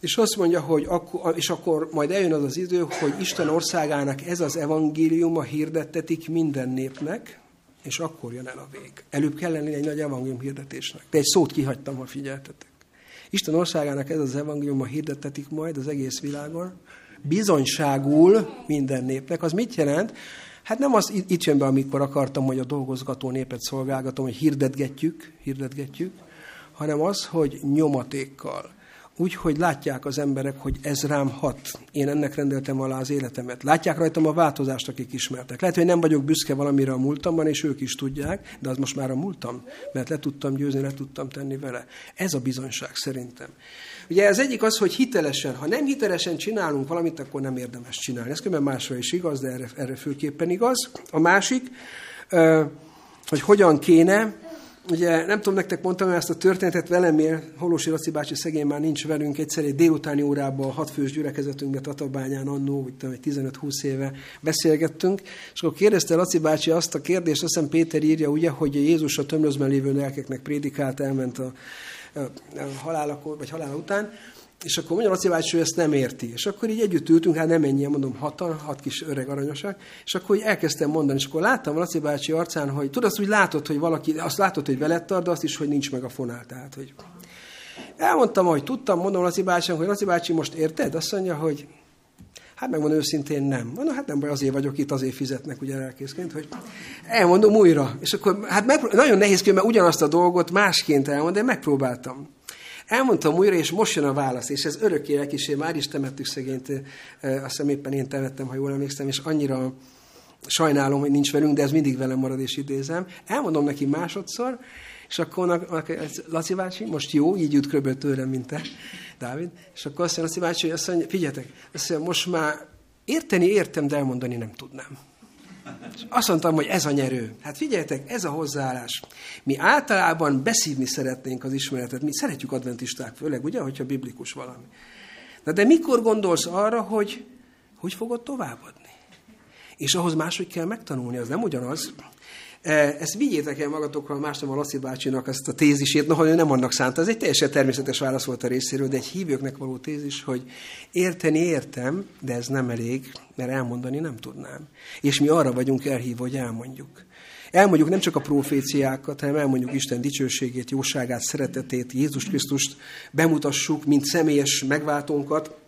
És azt mondja, hogy akkor, és akkor majd eljön az az idő, hogy Isten országának ez az evangéliuma hirdettetik minden népnek, és akkor jön el a vég. Előbb kell lenni egy nagy evangélium hirdetésnek. De egy szót kihagytam, ha figyeltetek. Isten országának ez az evangéliuma hirdettetik majd az egész világon, bizonyságul minden népnek. Az mit jelent? Hát nem az itt jön be, amikor akartam, hogy a dolgozgató népet szolgálgatom, hogy hirdetgetjük, hirdetgetjük, hanem az, hogy nyomatékkal. Úgy, hogy látják az emberek, hogy ez rám hat. Én ennek rendeltem alá az életemet. Látják rajtam a változást, akik ismertek. Lehet, hogy nem vagyok büszke valamire a múltamban, és ők is tudják, de az most már a múltam, mert le tudtam győzni, le tudtam tenni vele. Ez a bizonyság szerintem. Ugye ez egyik az, hogy hitelesen, ha nem hitelesen csinálunk valamit, akkor nem érdemes csinálni. Ez különben másra is igaz, de erre, erre főképpen igaz. A másik, hogy hogyan kéne, ugye nem tudom, nektek mondtam ezt a történetet velem ér, Holosi Laci bácsi szegény már nincs velünk, egyszer egy délutáni órában a hatfős gyülekezetünkben Tatabányán annó, úgy tudom, 15-20 éve beszélgettünk, és akkor kérdezte Laci bácsi azt a kérdést, azt hiszem Péter írja, ugye, hogy Jézus a tömlözben lévő lelkeknek prédikált, elment a, a, a halálakor, vagy halála után, és akkor Laci bácsi, ezt nem érti. És akkor így együtt ültünk, hát nem ennyien, mondom, hatan, hat kis öreg aranyosak, és akkor így elkezdtem mondani, és akkor láttam Laci bácsi arcán, hogy tudod, azt úgy látod, hogy valaki, azt látod, hogy veled tart, de azt is, hogy nincs meg a fonál. Tehát, hogy elmondtam, hogy tudtam, mondom Laci bácsi, hogy Laci bácsi most érted? Azt mondja, hogy Hát megmondom őszintén nem. Mondom, hát nem baj, azért vagyok itt, azért fizetnek ugye elkészként, hogy elmondom újra. És akkor hát megpró- nagyon nehéz mert ugyanazt a dolgot másként elmondani, de megpróbáltam. Elmondtam újra, és most jön a válasz, és ez örökké elkísér, már is temettük szegényt, azt hiszem éppen én temettem, ha jól emlékszem, és annyira sajnálom, hogy nincs velünk, de ez mindig velem marad, és idézem. Elmondom neki másodszor, és akkor Laci bácsi, most jó, így jut kb. tőlem, mint te, Dávid, és akkor azt mondja Laci bácsi, azt mondja, figyeljetek, azt mondja, most már érteni értem, de elmondani nem tudnám. És azt mondtam, hogy ez a nyerő. Hát figyeljetek, ez a hozzáállás. Mi általában beszívni szeretnénk az ismeretet. Mi szeretjük adventisták, főleg, ugye, hogyha biblikus valami. Na de mikor gondolsz arra, hogy hogy fogod továbbadni? És ahhoz máshogy kell megtanulni, az nem ugyanaz. E, ezt vigyétek el magatokkal, más nem a Laci bácsinak ezt a tézisét, noha ő nem annak szánta, ez egy teljesen természetes válasz volt a részéről, de egy hívőknek való tézis, hogy érteni értem, de ez nem elég, mert elmondani nem tudnám. És mi arra vagyunk elhívva, hogy elmondjuk. Elmondjuk nem csak a proféciákat, hanem elmondjuk Isten dicsőségét, jóságát, szeretetét, Jézus Krisztust bemutassuk, mint személyes megváltónkat,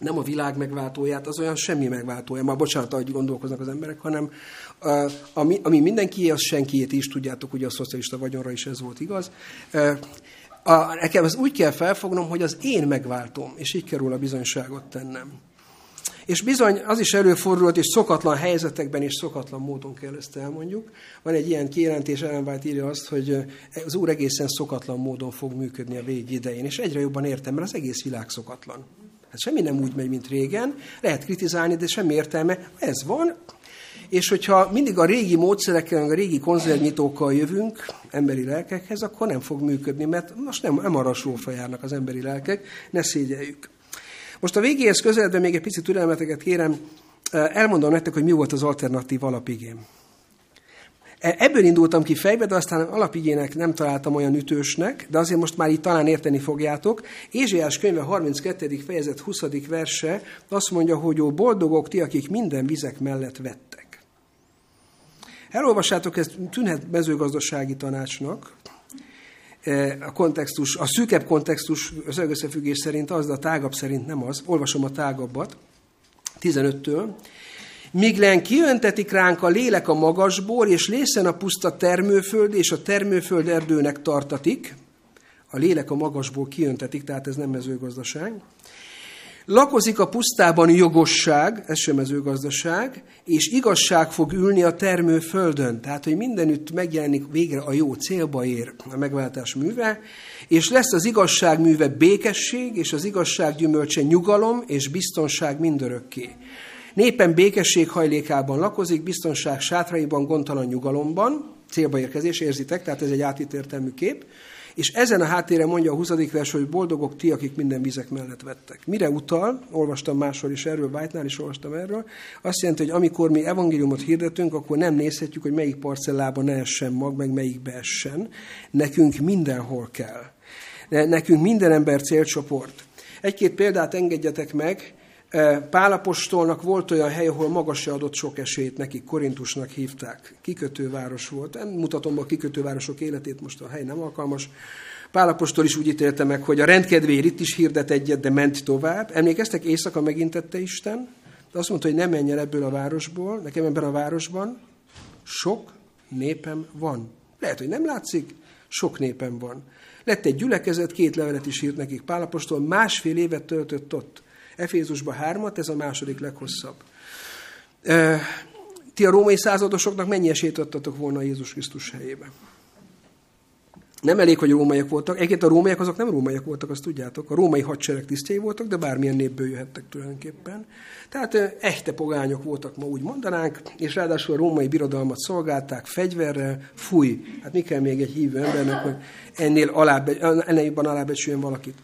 nem a világ megváltóját, az olyan semmi megváltója, már bocsánat, ahogy gondolkoznak az emberek, hanem ami, ami mindenkié, az senkiét is, tudjátok, ugye a szocialista vagyonra is ez volt igaz. A, nekem ez úgy kell felfognom, hogy az én megváltom, és így kell róla bizonyságot tennem. És bizony az is előfordult, és szokatlan helyzetekben és szokatlan módon kell ezt elmondjuk. Van egy ilyen kijelentés, Ellen White írja azt, hogy az Úr egészen szokatlan módon fog működni a vég idején, és egyre jobban értem, mert az egész világ szokatlan. Hát semmi nem úgy megy, mint régen, lehet kritizálni, de semmi értelme. Ez van, és hogyha mindig a régi módszerekkel, a régi konzervnyitókkal jövünk emberi lelkekhez, akkor nem fog működni, mert most nem, nem arra járnak az emberi lelkek, ne szégyeljük. Most a végéhez közeledve még egy picit türelmeteket kérem, elmondom nektek, hogy mi volt az alternatív alapigém. E, ebből indultam ki fejbe, de aztán alapigének nem találtam olyan ütősnek, de azért most már itt talán érteni fogjátok. Ézsiás könyve 32. fejezet 20. verse azt mondja, hogy ó, boldogok ti, akik minden vizek mellett vettek. Elolvassátok, ez tűnhet mezőgazdasági tanácsnak, e, a kontextus, a szűkebb kontextus összefüggés szerint az, de a tágabb szerint nem az. Olvasom a tágabbat, 15-től. Míg len kiöntetik ránk a lélek a magasból, és lészen a puszta termőföld, és a termőföld erdőnek tartatik, a lélek a magasból kiöntetik, tehát ez nem mezőgazdaság. Lakozik a pusztában jogosság, ez sem mezőgazdaság, és igazság fog ülni a termőföldön. Tehát, hogy mindenütt megjelenik végre a jó célba ér a megváltás műve, és lesz az igazság műve békesség, és az igazság gyümölcse nyugalom és biztonság mindörökké. Népen békesség hajlékában lakozik, biztonság sátraiban, gondtalan nyugalomban, célba érkezés, érzitek, tehát ez egy átítértelmű kép. És ezen a háttérre mondja a 20. vers, hogy boldogok ti, akik minden vizek mellett vettek. Mire utal? Olvastam máshol is erről, White-nál is olvastam erről. Azt jelenti, hogy amikor mi evangéliumot hirdetünk, akkor nem nézhetjük, hogy melyik parcellában ne essen mag, meg melyikbe essen. Nekünk mindenhol kell. Nekünk minden ember célcsoport. Egy-két példát engedjetek meg. Pálapostolnak volt olyan hely, ahol magas se adott sok esélyt neki, Korintusnak hívták. Kikötőváros volt. Nem mutatom a kikötővárosok életét, most a hely nem alkalmas. Pálapostól is úgy ítélte meg, hogy a rendkedvéért itt is hirdet egyet, de ment tovább. Emlékeztek, éjszaka megintette Isten, de azt mondta, hogy nem menjen ebből a városból, nekem ebben a városban sok népem van. Lehet, hogy nem látszik, sok népem van. Lett egy gyülekezet, két levelet is írt nekik Pálapostól, másfél évet töltött ott. Efézusban hármat, ez a második leghosszabb. Ti a római századosoknak mennyi esélyt adtatok volna Jézus Krisztus helyébe? Nem elég, hogy rómaiak voltak. Egyébként a rómaiak azok nem rómaiak voltak, azt tudjátok. A római hadsereg tisztjei voltak, de bármilyen népből jöhettek tulajdonképpen. Tehát echte pogányok voltak, ma úgy mondanánk, és ráadásul a római birodalmat szolgálták fegyverrel, fúj. Hát mi kell még egy hívő embernek, hogy ennél alább, ennél jobban alábecsüljön valakit.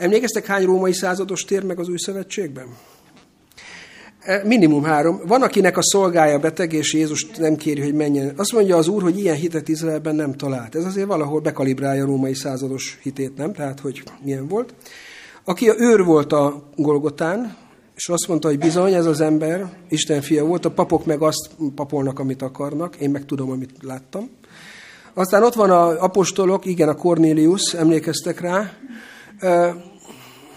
Emlékeztek, hány római százados tér meg az új szövetségben? E, minimum három. Van, akinek a szolgája beteg, és Jézus nem kéri, hogy menjen. Azt mondja az Úr, hogy ilyen hitet Izraelben nem talált. Ez azért valahol bekalibrálja a római százados hitét, nem? Tehát, hogy milyen volt. Aki a őr volt a Golgotán, és azt mondta, hogy bizony, ez az ember Isten fia volt, a papok meg azt papolnak, amit akarnak, én meg tudom, amit láttam. Aztán ott van a apostolok, igen, a Cornelius, emlékeztek rá,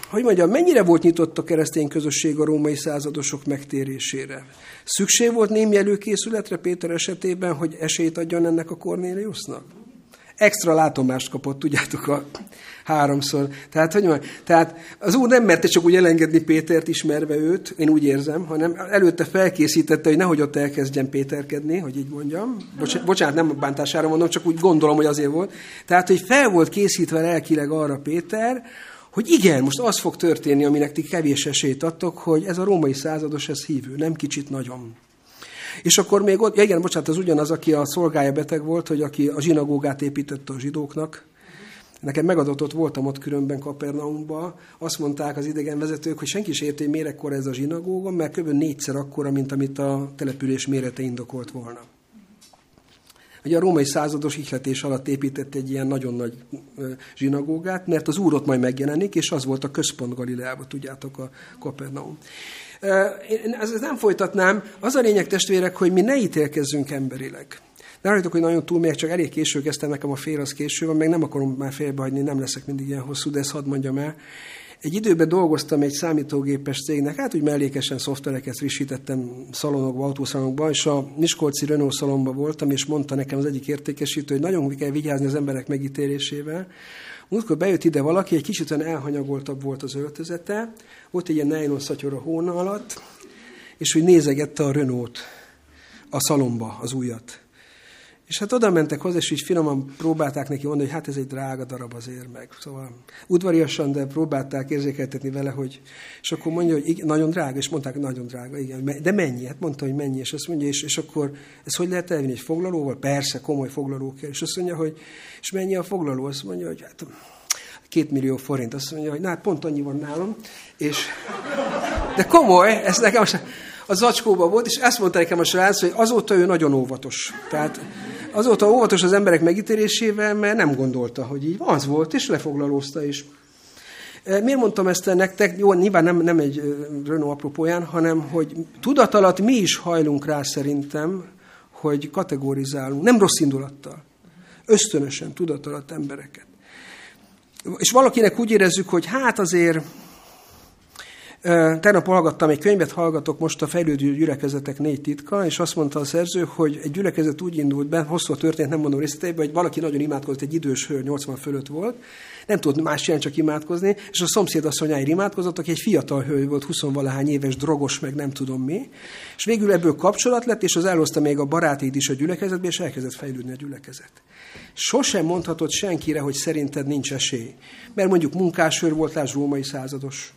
hogy mondjam, mennyire volt nyitott a keresztény közösség a római századosok megtérésére? Szükség volt némi előkészületre Péter esetében, hogy esélyt adjon ennek a Cornéliusnak? Extra látomást kapott, tudjátok, a háromszor. Tehát, hogy mondjam, tehát az úr nem merte csak úgy elengedni Pétert, ismerve őt, én úgy érzem, hanem előtte felkészítette, hogy nehogy ott elkezdjen Péterkedni, hogy így mondjam. Bocs, bocsánat, nem bántására mondom, csak úgy gondolom, hogy azért volt. Tehát, hogy fel volt készítve lelkileg arra Péter, hogy igen, most az fog történni, aminek ti kevés esélyt adtok, hogy ez a római százados, ez hívő, nem kicsit nagyon. És akkor még ott, ja igen, bocsánat, az ugyanaz, aki a szolgája beteg volt, hogy aki a zsinagógát építette a zsidóknak, Nekem megadott, ott voltam ott különben Kapernaumban, azt mondták az idegen vezetők, hogy senki sem érti, hogy mérekkor ez a zsinagóga, mert kb. négyszer akkora, mint amit a település mérete indokolt volna. Ugye a római százados ihletés alatt épített egy ilyen nagyon nagy zsinagógát, mert az úr ott majd megjelenik, és az volt a központ Galileában, tudjátok, a Kapernaum. Én ezt nem folytatnám. Az a lényeg, testvérek, hogy mi ne ítélkezzünk emberileg. Ne rajtok, hogy nagyon túl még csak elég késő kezdtem, nekem a fél az késő van, meg nem akarom már félbehagyni, nem leszek mindig ilyen hosszú, de ezt hadd mondjam el. Egy időben dolgoztam egy számítógépes cégnek, hát úgy mellékesen szoftvereket frissítettem szalonokba, autószalonokba, és a Miskolci Renault szalomba voltam, és mondta nekem az egyik értékesítő, hogy nagyon kell vigyázni az emberek megítélésével. Múltkor bejött ide valaki, egy kicsit olyan elhanyagoltabb volt az öltözete, volt egy ilyen nylon szatyor a hóna alatt, és úgy nézegette a Renault a szalomba, az újat. És hát oda mentek hozzá, és így finoman próbálták neki mondani, hogy hát ez egy drága darab azért meg. Szóval udvariasan, de próbálták érzékeltetni vele, hogy... És akkor mondja, hogy igen, nagyon drága, és mondták, nagyon drága, igen. De mennyi? Hát mondta, hogy mennyi, és azt mondja, és, és akkor ez hogy lehet elvinni egy foglalóval? Persze, komoly foglaló kell. És azt mondja, hogy és mennyi a foglaló? Azt mondja, hogy hát két millió forint. Azt mondja, hogy na, hát pont annyi van nálam. És, de komoly, ez nekem a zacskóban volt, és ezt mondta nekem a srác, hogy azóta ő nagyon óvatos. Tehát azóta óvatos az emberek megítélésével, mert nem gondolta, hogy így az volt, és lefoglalózta is. E, miért mondtam ezt nektek? Jó, nyilván nem, nem egy Renault apropóján, hanem hogy tudat alatt mi is hajlunk rá szerintem, hogy kategorizálunk, nem rossz indulattal, ösztönösen, tudat alatt embereket. És valakinek úgy érezzük, hogy hát azért Tegnap hallgattam egy könyvet, hallgatok most a fejlődő gyülekezetek négy titka, és azt mondta a szerző, hogy egy gyülekezet úgy indult be, hosszú a történet, nem mondom részleteiben, hogy valaki nagyon imádkozott, egy idős hölgy, 80 fölött volt, nem tudott más csinálni, csak imádkozni, és a szomszéd asszonyáért imádkozott, aki egy fiatal hölgy volt, 20 valahány éves, drogos, meg nem tudom mi, és végül ebből kapcsolat lett, és az elhozta még a barátét is a gyülekezetbe, és elkezdett fejlődni a gyülekezet. Sosem mondhatod senkire, hogy szerinted nincs esély. Mert mondjuk munkásőr volt, lásd római százados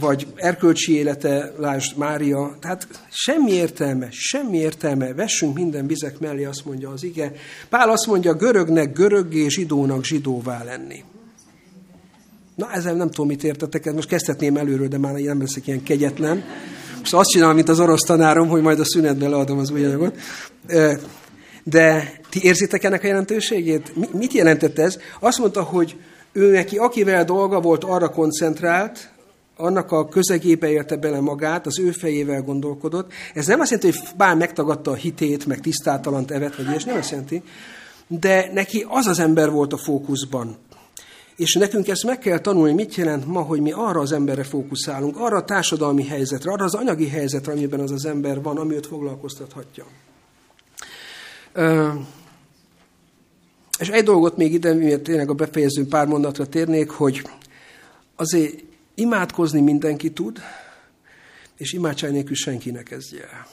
vagy erkölcsi élete, lásd Mária, tehát semmi értelme, semmi értelme, vessünk minden vizek mellé, azt mondja az ige. Pál azt mondja, görögnek göröggé, zsidónak zsidóvá lenni. Na, ezzel nem tudom, mit értetek, most kezdhetném előről, de már nem leszek ilyen kegyetlen. Most azt csinálom, mint az orosz tanárom, hogy majd a szünetben leadom az új anyagot. De ti érzitek ennek a jelentőségét? Mit jelentett ez? Azt mondta, hogy ő neki, akivel dolga volt, arra koncentrált, annak a közegébe élte bele magát, az ő fejével gondolkodott. Ez nem azt jelenti, hogy bár megtagadta a hitét, meg tisztátalant evet, vagy ilyes, nem azt jelenti, de neki az az ember volt a fókuszban. És nekünk ezt meg kell tanulni, mit jelent ma, hogy mi arra az emberre fókuszálunk, arra a társadalmi helyzetre, arra az anyagi helyzetre, amiben az az ember van, ami őt foglalkoztathatja. És egy dolgot még ide, miért tényleg a befejező pár mondatra térnék, hogy azért Imádkozni mindenki tud, és imádság nélkül senki ne kezdje el.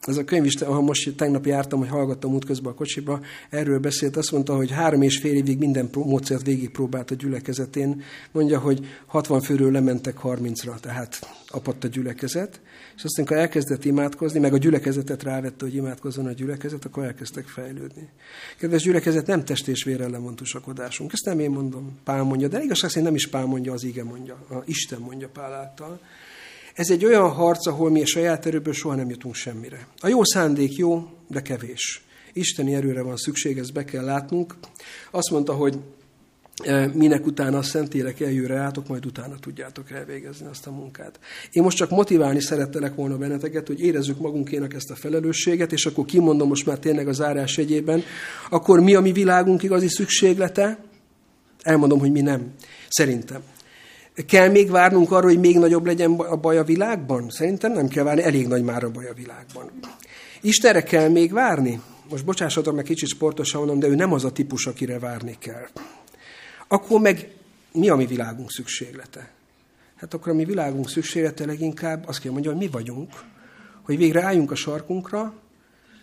ez a könyv is, ha most tegnap jártam, hogy hallgattam útközben a kocsiba, erről beszélt, azt mondta, hogy három és fél évig minden módszert végigpróbált a gyülekezetén. Mondja, hogy 60 főről lementek 30-ra, tehát apadt a gyülekezet. És aztán, amikor elkezdett imádkozni, meg a gyülekezetet rávette, hogy imádkozzon a gyülekezet, akkor elkezdtek fejlődni. Kedves gyülekezet, nem test és van tusakodásunk. Ezt nem én mondom, Pál mondja, de igazság szerint nem is Pál mondja, az ige mondja, a Isten mondja Pál által. Ez egy olyan harc, ahol mi a saját erőből soha nem jutunk semmire. A jó szándék jó, de kevés. Isteni erőre van szükség, ezt be kell látnunk. Azt mondta, hogy minek utána a Szentélek eljön rátok, majd utána tudjátok elvégezni azt a munkát. Én most csak motiválni szerettelek volna benneteket, hogy érezzük magunkének ezt a felelősséget, és akkor kimondom most már tényleg az árás egyében, akkor mi a mi világunk igazi szükséglete? Elmondom, hogy mi nem. Szerintem. Kell még várnunk arra, hogy még nagyobb legyen a baj a világban? Szerintem nem kell várni, elég nagy már a baj a világban. Istenre kell még várni? Most bocsássatok meg kicsit sportosan mondom, de ő nem az a típus, akire várni kell. Akkor meg mi a mi világunk szükséglete? Hát akkor a mi világunk szükséglete leginkább azt kell mondja, hogy mi vagyunk, hogy végre álljunk a sarkunkra,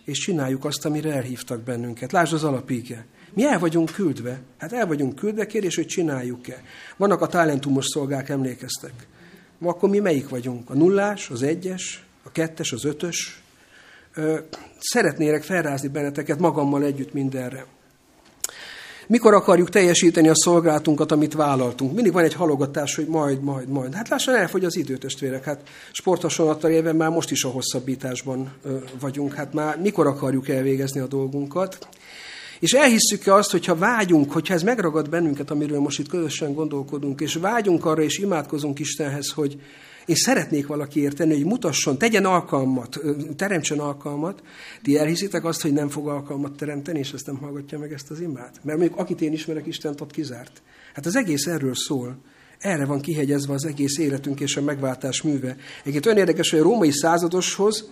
és csináljuk azt, amire elhívtak bennünket. Lásd az alapíge. Mi el vagyunk küldve. Hát el vagyunk küldve, kérdés, hogy csináljuk-e. Vannak a talentumos szolgák, emlékeztek. Ma akkor mi melyik vagyunk? A nullás, az egyes, a kettes, az ötös? Szeretnélek felrázni benneteket magammal együtt mindenre. Mikor akarjuk teljesíteni a szolgálatunkat, amit vállaltunk? Mindig van egy halogatás, hogy majd, majd, majd. Hát lassan elfogy az idő, testvérek. Hát sporthasonlattal éve már most is a hosszabbításban vagyunk. Hát már mikor akarjuk elvégezni a dolgunkat? És elhisszük-e azt, hogyha vágyunk, hogyha ez megragad bennünket, amiről most itt közösen gondolkodunk, és vágyunk arra, és imádkozunk Istenhez, hogy én szeretnék valaki érteni, hogy mutasson, tegyen alkalmat, teremtsen alkalmat, ti elhiszitek azt, hogy nem fog alkalmat teremteni, és ezt nem hallgatja meg ezt az imát? Mert mondjuk akit én ismerek, Isten ott kizárt. Hát az egész erről szól. Erre van kihegyezve az egész életünk és a megváltás műve. Egyébként olyan érdekes, hogy a római századoshoz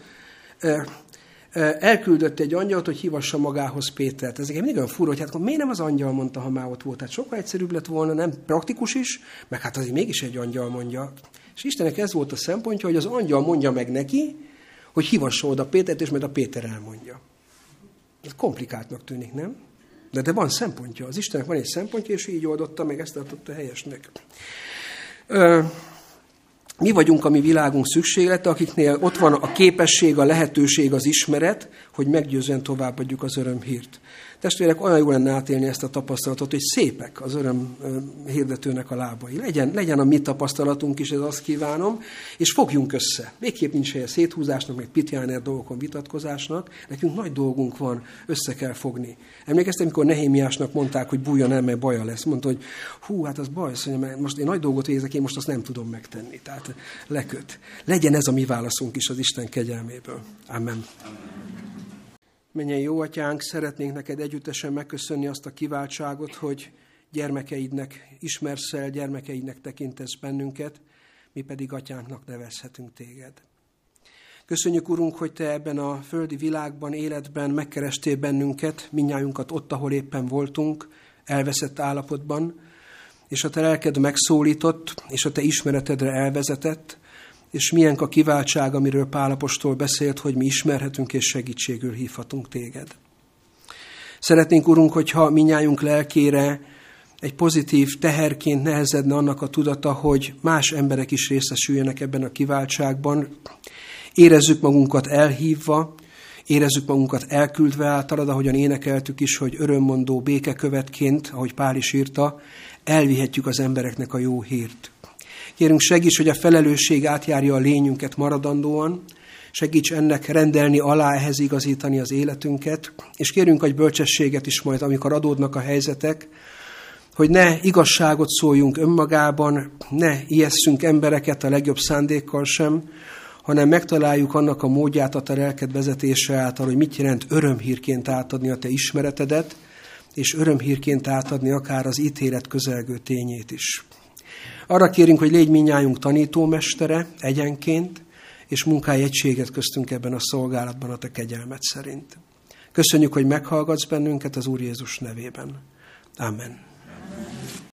elküldött egy angyalt, hogy hívassa magához Pétert. Ez nekem mindig olyan fura, hogy hát akkor miért nem az angyal mondta, ha már ott volt. Tehát sokkal egyszerűbb lett volna, nem praktikus is, meg hát azért mégis egy angyal mondja. És Istennek ez volt a szempontja, hogy az angyal mondja meg neki, hogy hívassa oda Pétert, és majd a Péter elmondja. Ez komplikáltnak tűnik, nem? De, de van szempontja. Az Istennek van egy szempontja, és így oldotta meg, ezt tartotta helyesnek. Ö, mi vagyunk a mi világunk szükséglete, akiknél ott van a képesség, a lehetőség, az ismeret, hogy meggyőzően továbbadjuk az örömhírt. Testvérek, olyan jó lenne átélni ezt a tapasztalatot, hogy szépek az öröm hirdetőnek a lábai. Legyen, legyen a mi tapasztalatunk is, ez azt kívánom, és fogjunk össze. Végképp nincs helye széthúzásnak, meg pitjáner dolgokon vitatkozásnak. Nekünk nagy dolgunk van, össze kell fogni. Emlékeztem, amikor Nehémiásnak mondták, hogy bújjon el, mert baja lesz. Mondta, hogy hú, hát az baj, hogy mert most én nagy dolgot végzek, én most azt nem tudom megtenni. Tehát leköt. Legyen ez a mi válaszunk is az Isten kegyelméből. Amen. Menjen jó atyánk, szeretnénk neked együttesen megköszönni azt a kiváltságot, hogy gyermekeidnek ismersz el, gyermekeidnek tekintesz bennünket, mi pedig atyánknak nevezhetünk téged. Köszönjük, Urunk, hogy Te ebben a földi világban, életben megkerestél bennünket, minnyájunkat ott, ahol éppen voltunk, elveszett állapotban, és a Te lelked megszólított, és a Te ismeretedre elvezetett, és milyen a kiváltság, amiről Pálapostól beszélt, hogy mi ismerhetünk és segítségül hívhatunk téged. Szeretnénk, Urunk, hogyha minnyájunk lelkére egy pozitív teherként nehezedne annak a tudata, hogy más emberek is részesüljenek ebben a kiváltságban, érezzük magunkat elhívva, érezzük magunkat elküldve általad, ahogyan énekeltük is, hogy örömmondó békekövetként, ahogy Pál is írta, elvihetjük az embereknek a jó hírt. Kérünk segíts, hogy a felelősség átjárja a lényünket maradandóan, segíts ennek rendelni alá, ehhez igazítani az életünket, és kérünk egy bölcsességet is majd, amikor adódnak a helyzetek, hogy ne igazságot szóljunk önmagában, ne ijesszünk embereket a legjobb szándékkal sem, hanem megtaláljuk annak a módját a te lelked vezetése által, hogy mit jelent örömhírként átadni a te ismeretedet, és örömhírként átadni akár az ítélet közelgő tényét is. Arra kérünk, hogy légy minnyájunk tanítómestere egyenként, és munkálj egységet köztünk ebben a szolgálatban a te kegyelmet szerint. Köszönjük, hogy meghallgatsz bennünket az Úr Jézus nevében. Amen.